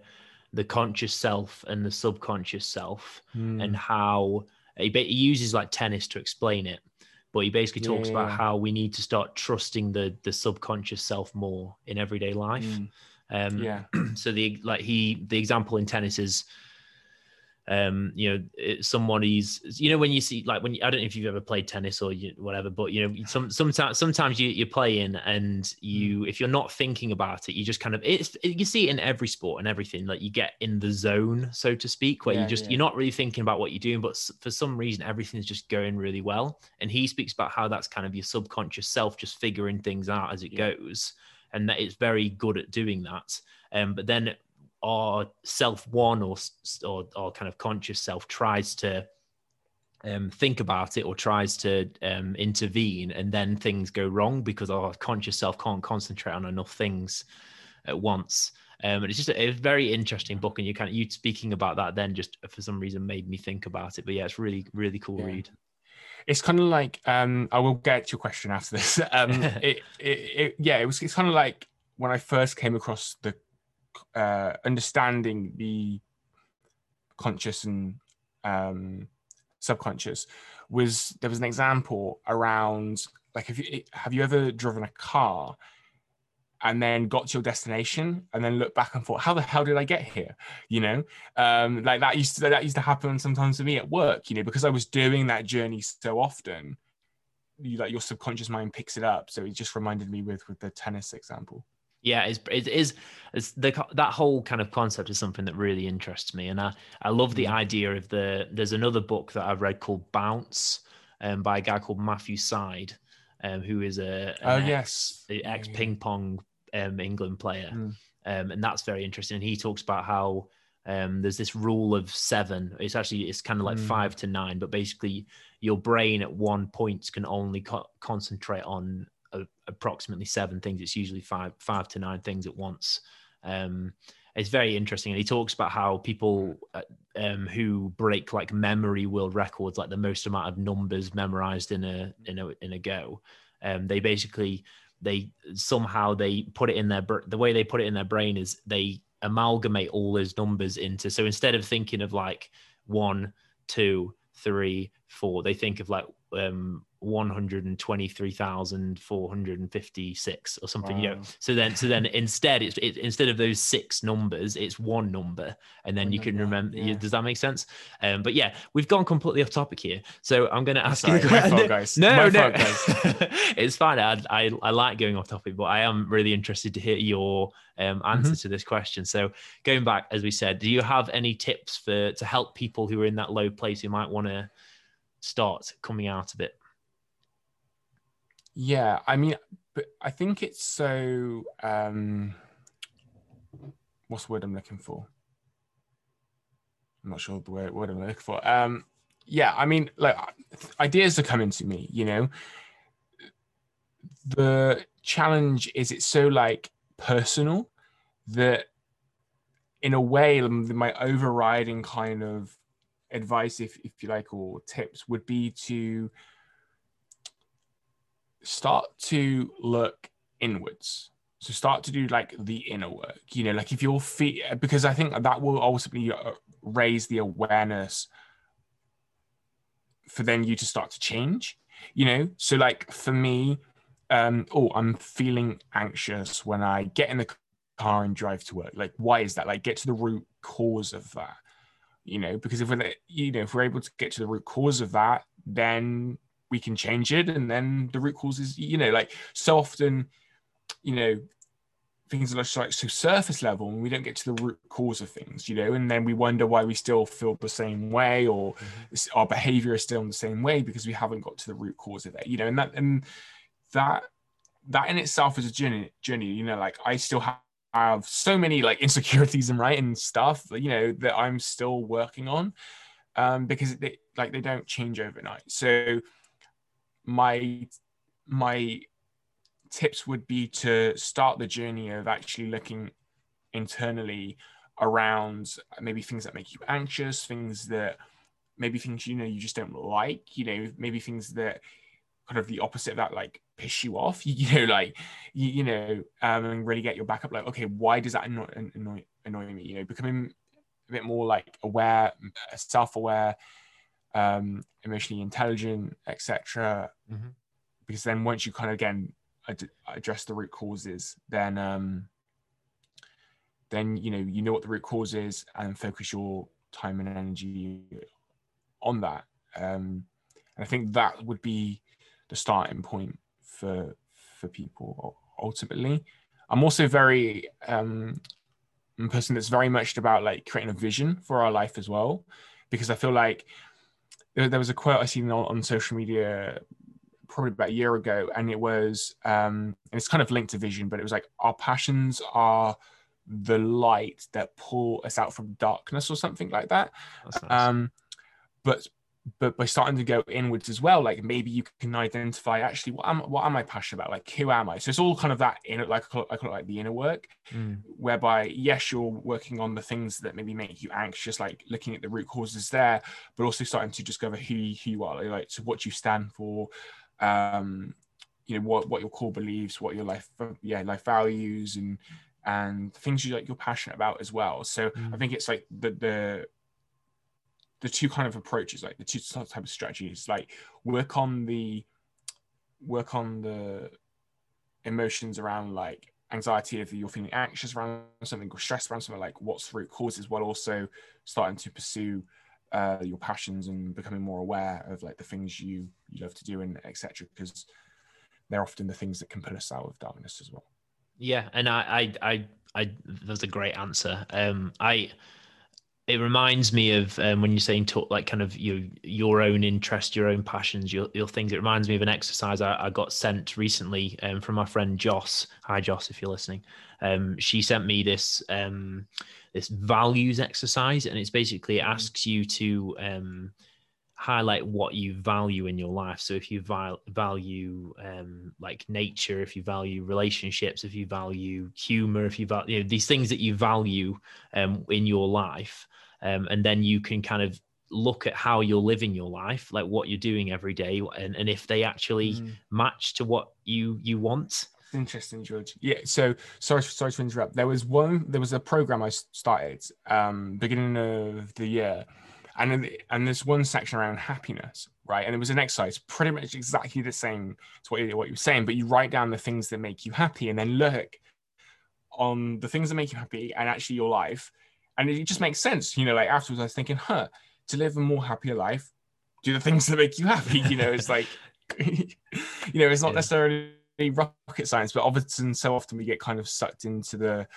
the conscious self and the subconscious self hmm. and how he, he, uses like tennis to explain it. But he basically talks yeah. about how we need to start trusting the the subconscious self more in everyday life. Hmm. Um, yeah. So the like he the example in tennis is, um, you know, someone somebody's you know when you see like when you, I don't know if you've ever played tennis or you, whatever, but you know some sometimes sometimes you you're playing and you mm. if you're not thinking about it, you just kind of it's you see it in every sport and everything like you get in the zone so to speak where yeah, you just yeah. you're not really thinking about what you're doing, but for some reason everything's just going really well. And he speaks about how that's kind of your subconscious self just figuring things out as it yeah. goes and that it's very good at doing that. Um, but then our self one or, or or kind of conscious self tries to um, think about it or tries to um, intervene, and then things go wrong because our conscious self can't concentrate on enough things at once. Um, and it's just a, a, very interesting book, and you kind of you speaking about that then just for some reason made me think about it. But yeah, it's really really cool yeah. read it's kind of like um, I will get to your question after this. Um, it, it, it, yeah, it was. It's kind of like when I first came across the uh, understanding the conscious and um, subconscious was there was an example around like have you have you ever driven a car and then got to your destination and then looked back and thought, how the hell did I get here? You know, um, like that used to that used to happen sometimes to me at work. You know, because I was doing that journey so often. you like your subconscious mind picks it up. So it just reminded me with with the tennis example. Yeah, it's, it is it's the that whole kind of concept is something that really interests me, and I I love the mm. idea of the. There's another book that I've read called Bounce, um, by a guy called Matthew Syed, um, who is a oh ex, yes ex ping pong um, England player, mm. um, and that's very interesting. He talks about how um, there's this rule of seven. It's actually it's kind of like mm. five to nine, but basically your brain at one point can only co- concentrate on approximately seven things. It's usually five five to nine things at once. Um, it's very interesting, and he talks about how people uh, um, who break like memory world records, like the most amount of numbers memorized in a in a in a go, um, they basically they somehow they put it in their the way they put it in their brain is they amalgamate all those numbers into so instead of thinking of like one two three four they think of like um 123,456 or something, wow. you know. So then, so then instead, it's it, instead of those six numbers, it's one number, and then you can remember. Yeah. Does that make sense? Um, but yeah, we've gone completely off topic here. So I'm going to ask Sorry, you. My fault, guys. No, my no, fault, it's fine. I, I, I like going off topic, but I am really interested to hear your um, answer mm-hmm. to this question. So going back, as we said, do you have any tips for to help people who are in that low place who might want to start coming out of it? Yeah, I mean, but I think it's so. Um, what's the word I'm looking for? I'm not sure the word, word I'm looking for. Um, yeah, I mean, like ideas are coming to me. You know, the challenge is it's so like personal that, in a way, my overriding kind of advice, if if you like, or tips would be to start to look inwards. So start to do like the inner work, you know, like if your feet, because I think that will ultimately uh, raise the awareness for then you to start to change, you know. So like for me, um, oh, I'm feeling anxious when I get in the car and drive to work. Like, why is that? Like, get to the root cause of that, you know, because if we're, you know, if we're able to get to the root cause of that, then we can change it and then the root cause is you know like so often you know things are just like so surface level and we don't get to the root cause of things you know and then we wonder why we still feel the same way or mm-hmm. our behavior is still in the same way because we haven't got to the root cause of it you know and that and that that in itself is a journey journey you know like i still have have so many like insecurities and right and stuff you know that i'm still working on um because they like they don't change overnight so my my tips would be to start the journey of actually looking internally around maybe things that make you anxious things that maybe things you know you just don't like you know maybe things that kind of the opposite of that like piss you off you, know like you, you know um, and really get your back up like okay why does that annoy, annoy annoy me? You know becoming a bit more like aware self-aware um, emotionally intelligent, etc. Mm-hmm. Because then once you kind of again ad- address the root causes, then um, then you know you know what the root cause is and focus your time and energy on that. Um, and I think that would be the starting point for for people ultimately. I'm also very um, a person that's very much about like creating a vision for our life as well, because I feel like there was a quote I seen on, on social media probably about a year ago, and it was, um, and it's kind of linked to vision, but it was like our passions are the light that pull us out from darkness or something like that. Nice. Um, but but by starting to go inwards as well, like maybe you can identify actually what am what am I passionate about? Like who am I? So it's all kind of that inner, like I call it, I call it like the inner work, mm. whereby yes, you're working on the things that maybe make you anxious, like looking at the root causes there, but also starting to discover who you, who you are, like so what you stand for, um, you know what what your core beliefs, what your life yeah life values and and things you like you're passionate about as well. So mm. I think it's like the the the two kind of approaches, like the two type of strategies, like work on the work on the emotions around like anxiety if you're feeling anxious around something or stressed around something like what's root causes while also starting to pursue uh, your passions and becoming more aware of like the things you you love to do and etc. Because they're often the things that can pull us out of darkness as well. Yeah, and I, I, I, I that's a great answer. Um, I, it reminds me of um, when you're saying talk like kind of your your own interest, your own passions, your your things. It reminds me of an exercise I, I got sent recently um, from my friend Joss. Hi, Joss, if you're listening. Um, she sent me this um, this values exercise, and it's basically it mm. asks you to um, highlight what you value in your life. So if you value um, like nature, if you value relationships, if you value humor, if you value you know, these things that you value um, in your life, um, and then you can kind of look at how you're living your life, like what you're doing every day, and, and if they actually mm. match to what you you want. Interesting, George. Yeah. So sorry, sorry to interrupt. There was one. There was a program I started um, beginning of the year and and there's one section around happiness right and it was an exercise pretty much exactly the same to what you, what you were saying but you write down the things that make you happy and then look on the things that make you happy and actually your life and it just makes sense you know like afterwards i was thinking huh to live a more happier life do the things that make you happy you know it's like you know it's not yeah. necessarily rocket science but often so often we get kind of sucked into the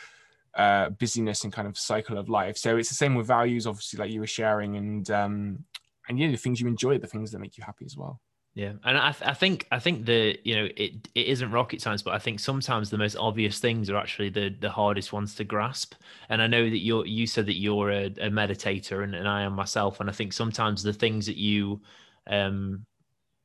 uh, busyness and kind of cycle of life. So it's the same with values, obviously, like you were sharing, and um, and yeah, the things you enjoy, the things that make you happy as well. Yeah, and I, I think I think the you know it it isn't rocket science, but I think sometimes the most obvious things are actually the the hardest ones to grasp. And I know that you you said that you're a, a meditator, and, and I am myself, and I think sometimes the things that you um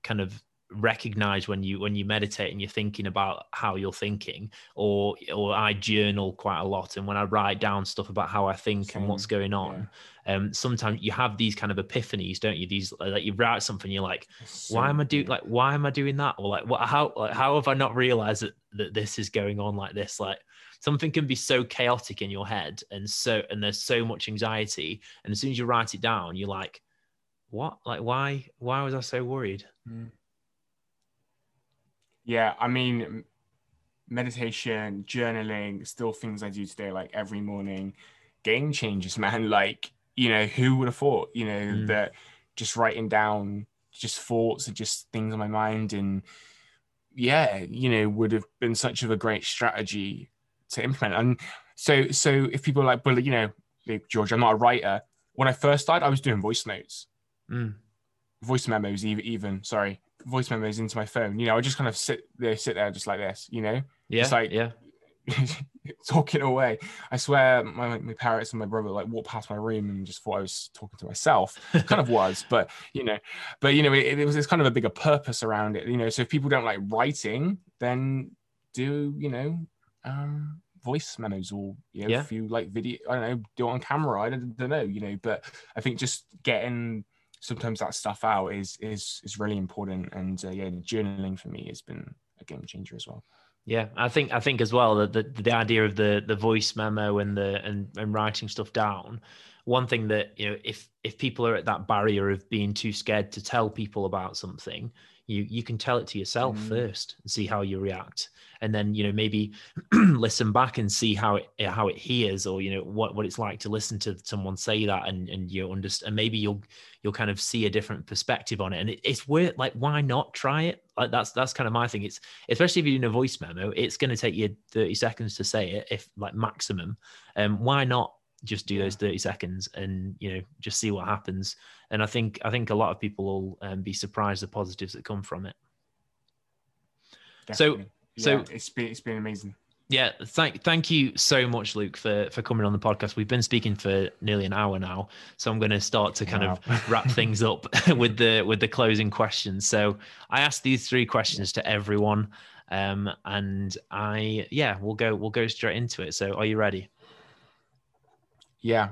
kind of recognize when you when you meditate and you're thinking about how you're thinking or or I journal quite a lot and when I write down stuff about how I think Same. and what's going on yeah. um sometimes you have these kind of epiphanies don't you these like you write something you're like so, why am I doing like why am I doing that or like what how like how have I not realized that that this is going on like this like something can be so chaotic in your head and so and there's so much anxiety and as soon as you write it down you're like what like why why was I so worried mm. Yeah, I mean, meditation, journaling, still things I do today, like every morning. Game changers, man. Like, you know, who would have thought, you know, mm. that just writing down just thoughts and just things on my mind and yeah, you know, would have been such of a great strategy to implement. And so, so if people are like, well, you know, George, I'm not a writer. When I first started, I was doing voice notes, mm. voice memos, even, even sorry, voice memos into my phone. You know, I just kind of sit there, sit there just like this, you know? Yeah. Just like yeah. talking away. I swear my my parents and my brother like walked past my room and just thought I was talking to myself. kind of was, but you know, but you know, it, it was kind of a bigger purpose around it. You know, so if people don't like writing, then do, you know, um voice memos or you know, yeah. if you like video, I don't know, do it on camera. I don't, don't know, you know, but I think just getting sometimes that stuff out is is is really important. And uh, yeah, journaling for me has been a game changer as well. Yeah, I think I think as well that the, the idea of the the voice memo and the and, and writing stuff down. One thing that you know, if if people are at that barrier of being too scared to tell people about something, you you can tell it to yourself mm. first and see how you react. And then you know maybe listen back and see how it how it hears or you know what what it's like to listen to someone say that and and you understand and maybe you'll you'll kind of see a different perspective on it. And it, it's worth like why not try it? Like that's that's kind of my thing. It's especially if you're doing a voice memo it's going to take you 30 seconds to say it if like maximum. Um why not just do those 30 seconds and you know just see what happens and i think i think a lot of people will um, be surprised the positives that come from it Definitely. so yeah, so it's been it's been amazing yeah thank thank you so much luke for for coming on the podcast we've been speaking for nearly an hour now so i'm going to start to kind wow. of wrap things up with the with the closing questions so i asked these three questions to everyone um and i yeah we'll go we'll go straight into it so are you ready yeah.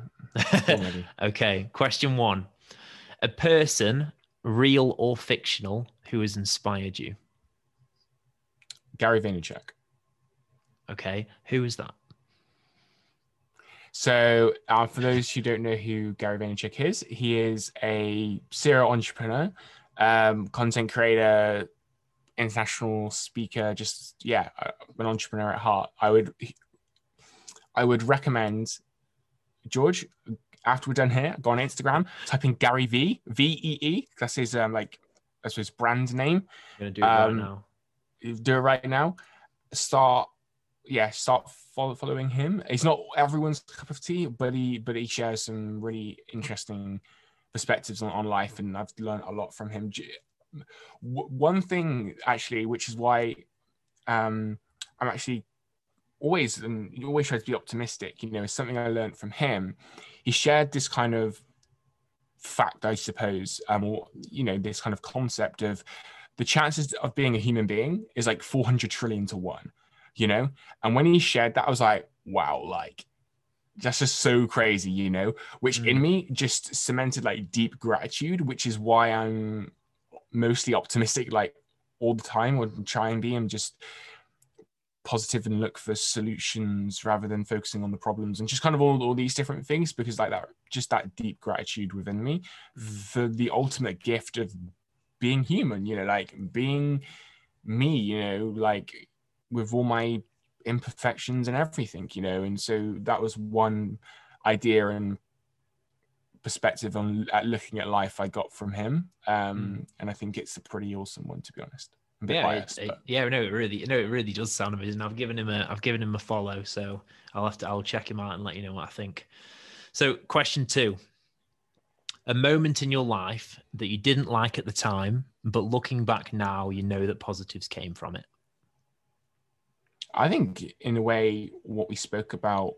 okay. Question one A person, real or fictional, who has inspired you? Gary Vaynerchuk. Okay. Who is that? So, uh, for those who don't know who Gary Vaynerchuk is, he is a serial entrepreneur, um, content creator, international speaker. Just yeah, uh, an entrepreneur at heart. I would, I would recommend George, after we're done here, go on Instagram, type in Gary V V E E. That's his um like that's his brand name. I'm gonna do it um, right now. Do it right now. Start, yeah, start follow, following him. He's not everyone's cup of tea, but he but he shares some really interesting perspectives on, on life, and I've learned a lot from him. One thing actually, which is why um, I'm actually always and always try to be optimistic. You know, it's something I learned from him. He shared this kind of fact, I suppose, um, or you know, this kind of concept of the chances of being a human being is like 400 trillion to one. You know, and when he shared that, I was like, wow, like that's just so crazy, you know, which mm. in me just cemented like deep gratitude, which is why I'm mostly optimistic, like all the time, or try and be. I'm just positive and look for solutions rather than focusing on the problems and just kind of all, all these different things because like that just that deep gratitude within me for the ultimate gift of being human you know like being me you know like with all my imperfections and everything you know and so that was one idea and perspective on at looking at life i got from him um mm. and i think it's a pretty awesome one to be honest yeah, biased, it, yeah, no, it really, no, it really does sound amazing. I've given him a, I've given him a follow, so I'll have to, I'll check him out and let you know what I think. So, question two: a moment in your life that you didn't like at the time, but looking back now, you know that positives came from it. I think, in a way, what we spoke about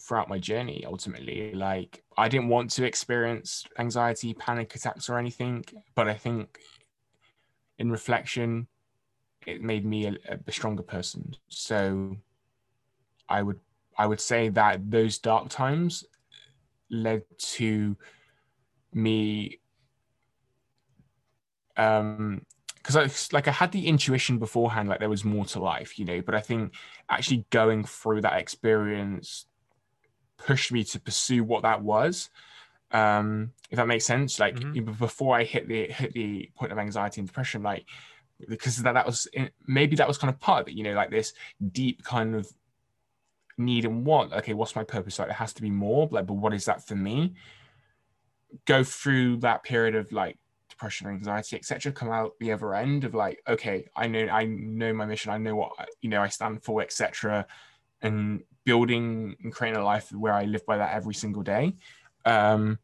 throughout my journey, ultimately, like I didn't want to experience anxiety, panic attacks, or anything, but I think in reflection it made me a, a stronger person. So I would I would say that those dark times led to me um because I like I had the intuition beforehand like there was more to life, you know, but I think actually going through that experience pushed me to pursue what that was. Um, if that makes sense. Like mm-hmm. before I hit the hit the point of anxiety and depression, like because that, that was maybe that was kind of part of it you know like this deep kind of need and want okay what's my purpose? Like it has to be more like but what is that for me? Go through that period of like depression anxiety etc come out the other end of like okay i know i know my mission i know what you know i stand for etc and building and creating a life where i live by that every single day. Um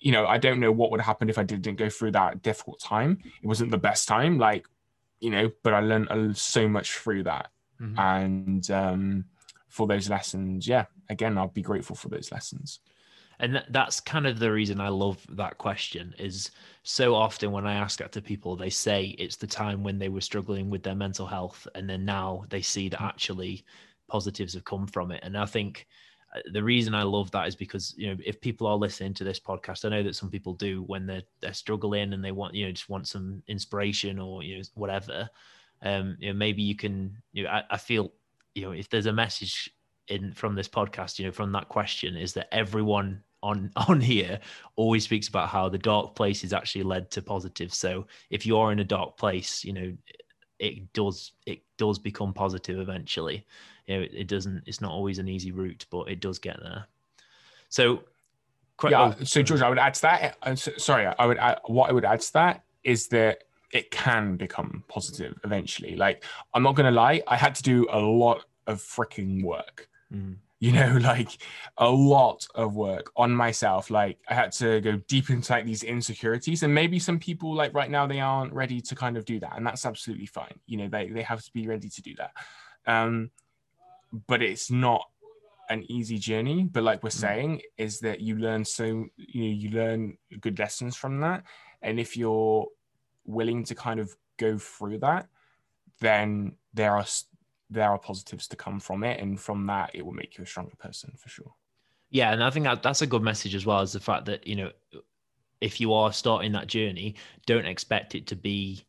you know i don't know what would happen if i didn't go through that difficult time. It wasn't the best time like you know, but I learned so much through that. Mm-hmm. And um, for those lessons, yeah, again, I'll be grateful for those lessons. And that's kind of the reason I love that question is so often when I ask that to people, they say it's the time when they were struggling with their mental health. And then now they see that mm-hmm. actually positives have come from it. And I think the reason I love that is because you know if people are listening to this podcast, I know that some people do when they're they're struggling and they want you know just want some inspiration or you know whatever. Um, you know maybe you can you know I, I feel you know if there's a message in from this podcast, you know from that question is that everyone on on here always speaks about how the dark place is actually led to positive. So if you are in a dark place, you know it does it does become positive eventually you know, it, it, doesn't. It's not always an easy route, but it does get there. So, yeah. Oh, so George, I would add to that. Uh, sorry, I would. Add, what I would add to that is that it can become positive eventually. Like, I'm not gonna lie, I had to do a lot of freaking work. Mm. You know, like a lot of work on myself. Like, I had to go deep into like these insecurities, and maybe some people like right now they aren't ready to kind of do that, and that's absolutely fine. You know, they they have to be ready to do that. Um, but it's not an easy journey but like we're mm. saying is that you learn so you know you learn good lessons from that and if you're willing to kind of go through that then there are there are positives to come from it and from that it will make you a stronger person for sure. Yeah and i think that, that's a good message as well as the fact that you know if you are starting that journey don't expect it to be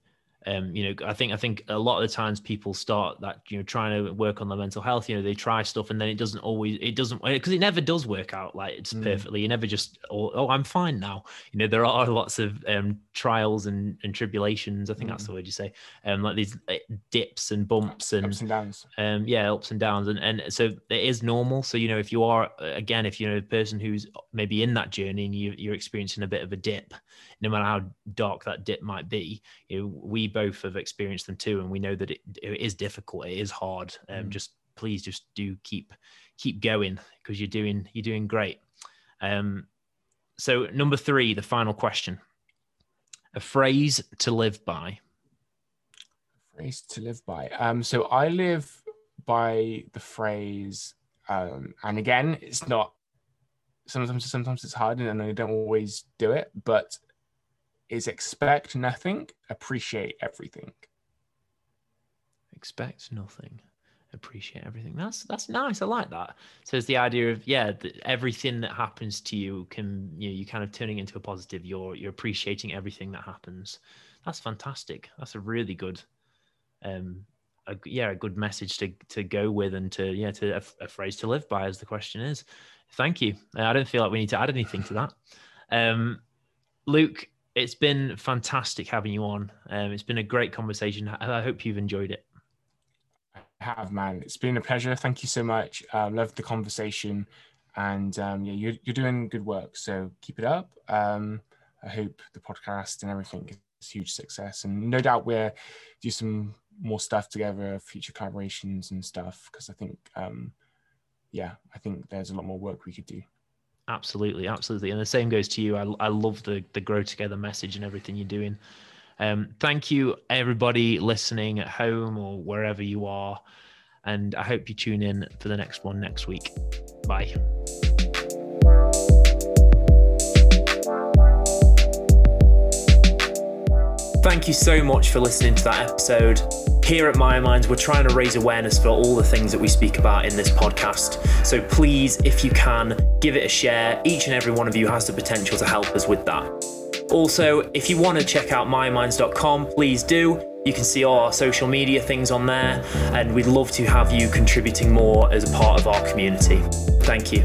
um, you know, I think I think a lot of the times people start that you know trying to work on their mental health. You know, they try stuff and then it doesn't always it doesn't because it never does work out like it's mm. perfectly. You never just oh, oh, I'm fine now. You know, there are lots of um, trials and, and tribulations. I think mm. that's the word you say. Um, like these eh, dips and bumps and ups and downs. Um, yeah, ups and downs, and and so it is normal. So you know, if you are again, if you're a person who's maybe in that journey and you, you're experiencing a bit of a dip, no matter how dark that dip might be, you know, we both have experienced them too, and we know that it, it is difficult. It is hard. Um, mm. Just please, just do keep keep going because you're doing you're doing great. Um, so number three, the final question: a phrase to live by. A phrase to live by. Um, so I live by the phrase, um, and again, it's not. Sometimes, sometimes it's hard, and I don't always do it. But is expect nothing, appreciate everything. Expect nothing, appreciate everything. That's that's nice. I like that. So it's the idea of yeah, that everything that happens to you can you know, you kind of turning into a positive. You're you're appreciating everything that happens. That's fantastic. That's a really good, um, a, yeah, a good message to to go with and to yeah to a, a phrase to live by as the question is. Thank you. I don't feel like we need to add anything to that. Um, Luke, it's been fantastic having you on. Um, it's been a great conversation. I hope you've enjoyed it. I have, man. It's been a pleasure. Thank you so much. Um, loved the conversation, and um, yeah, you're, you're doing good work. So keep it up. Um, I hope the podcast and everything is huge success, and no doubt we'll do some more stuff together, future collaborations and stuff. Because I think, um, yeah, I think there's a lot more work we could do. Absolutely, absolutely, and the same goes to you. I, I love the the grow together message and everything you're doing. Um, thank you, everybody listening at home or wherever you are, and I hope you tune in for the next one next week. Bye. Thank you so much for listening to that episode. Here at Myo Minds, we're trying to raise awareness for all the things that we speak about in this podcast. So please, if you can, give it a share. Each and every one of you has the potential to help us with that. Also, if you want to check out myominds.com, please do. You can see all our social media things on there, and we'd love to have you contributing more as a part of our community. Thank you.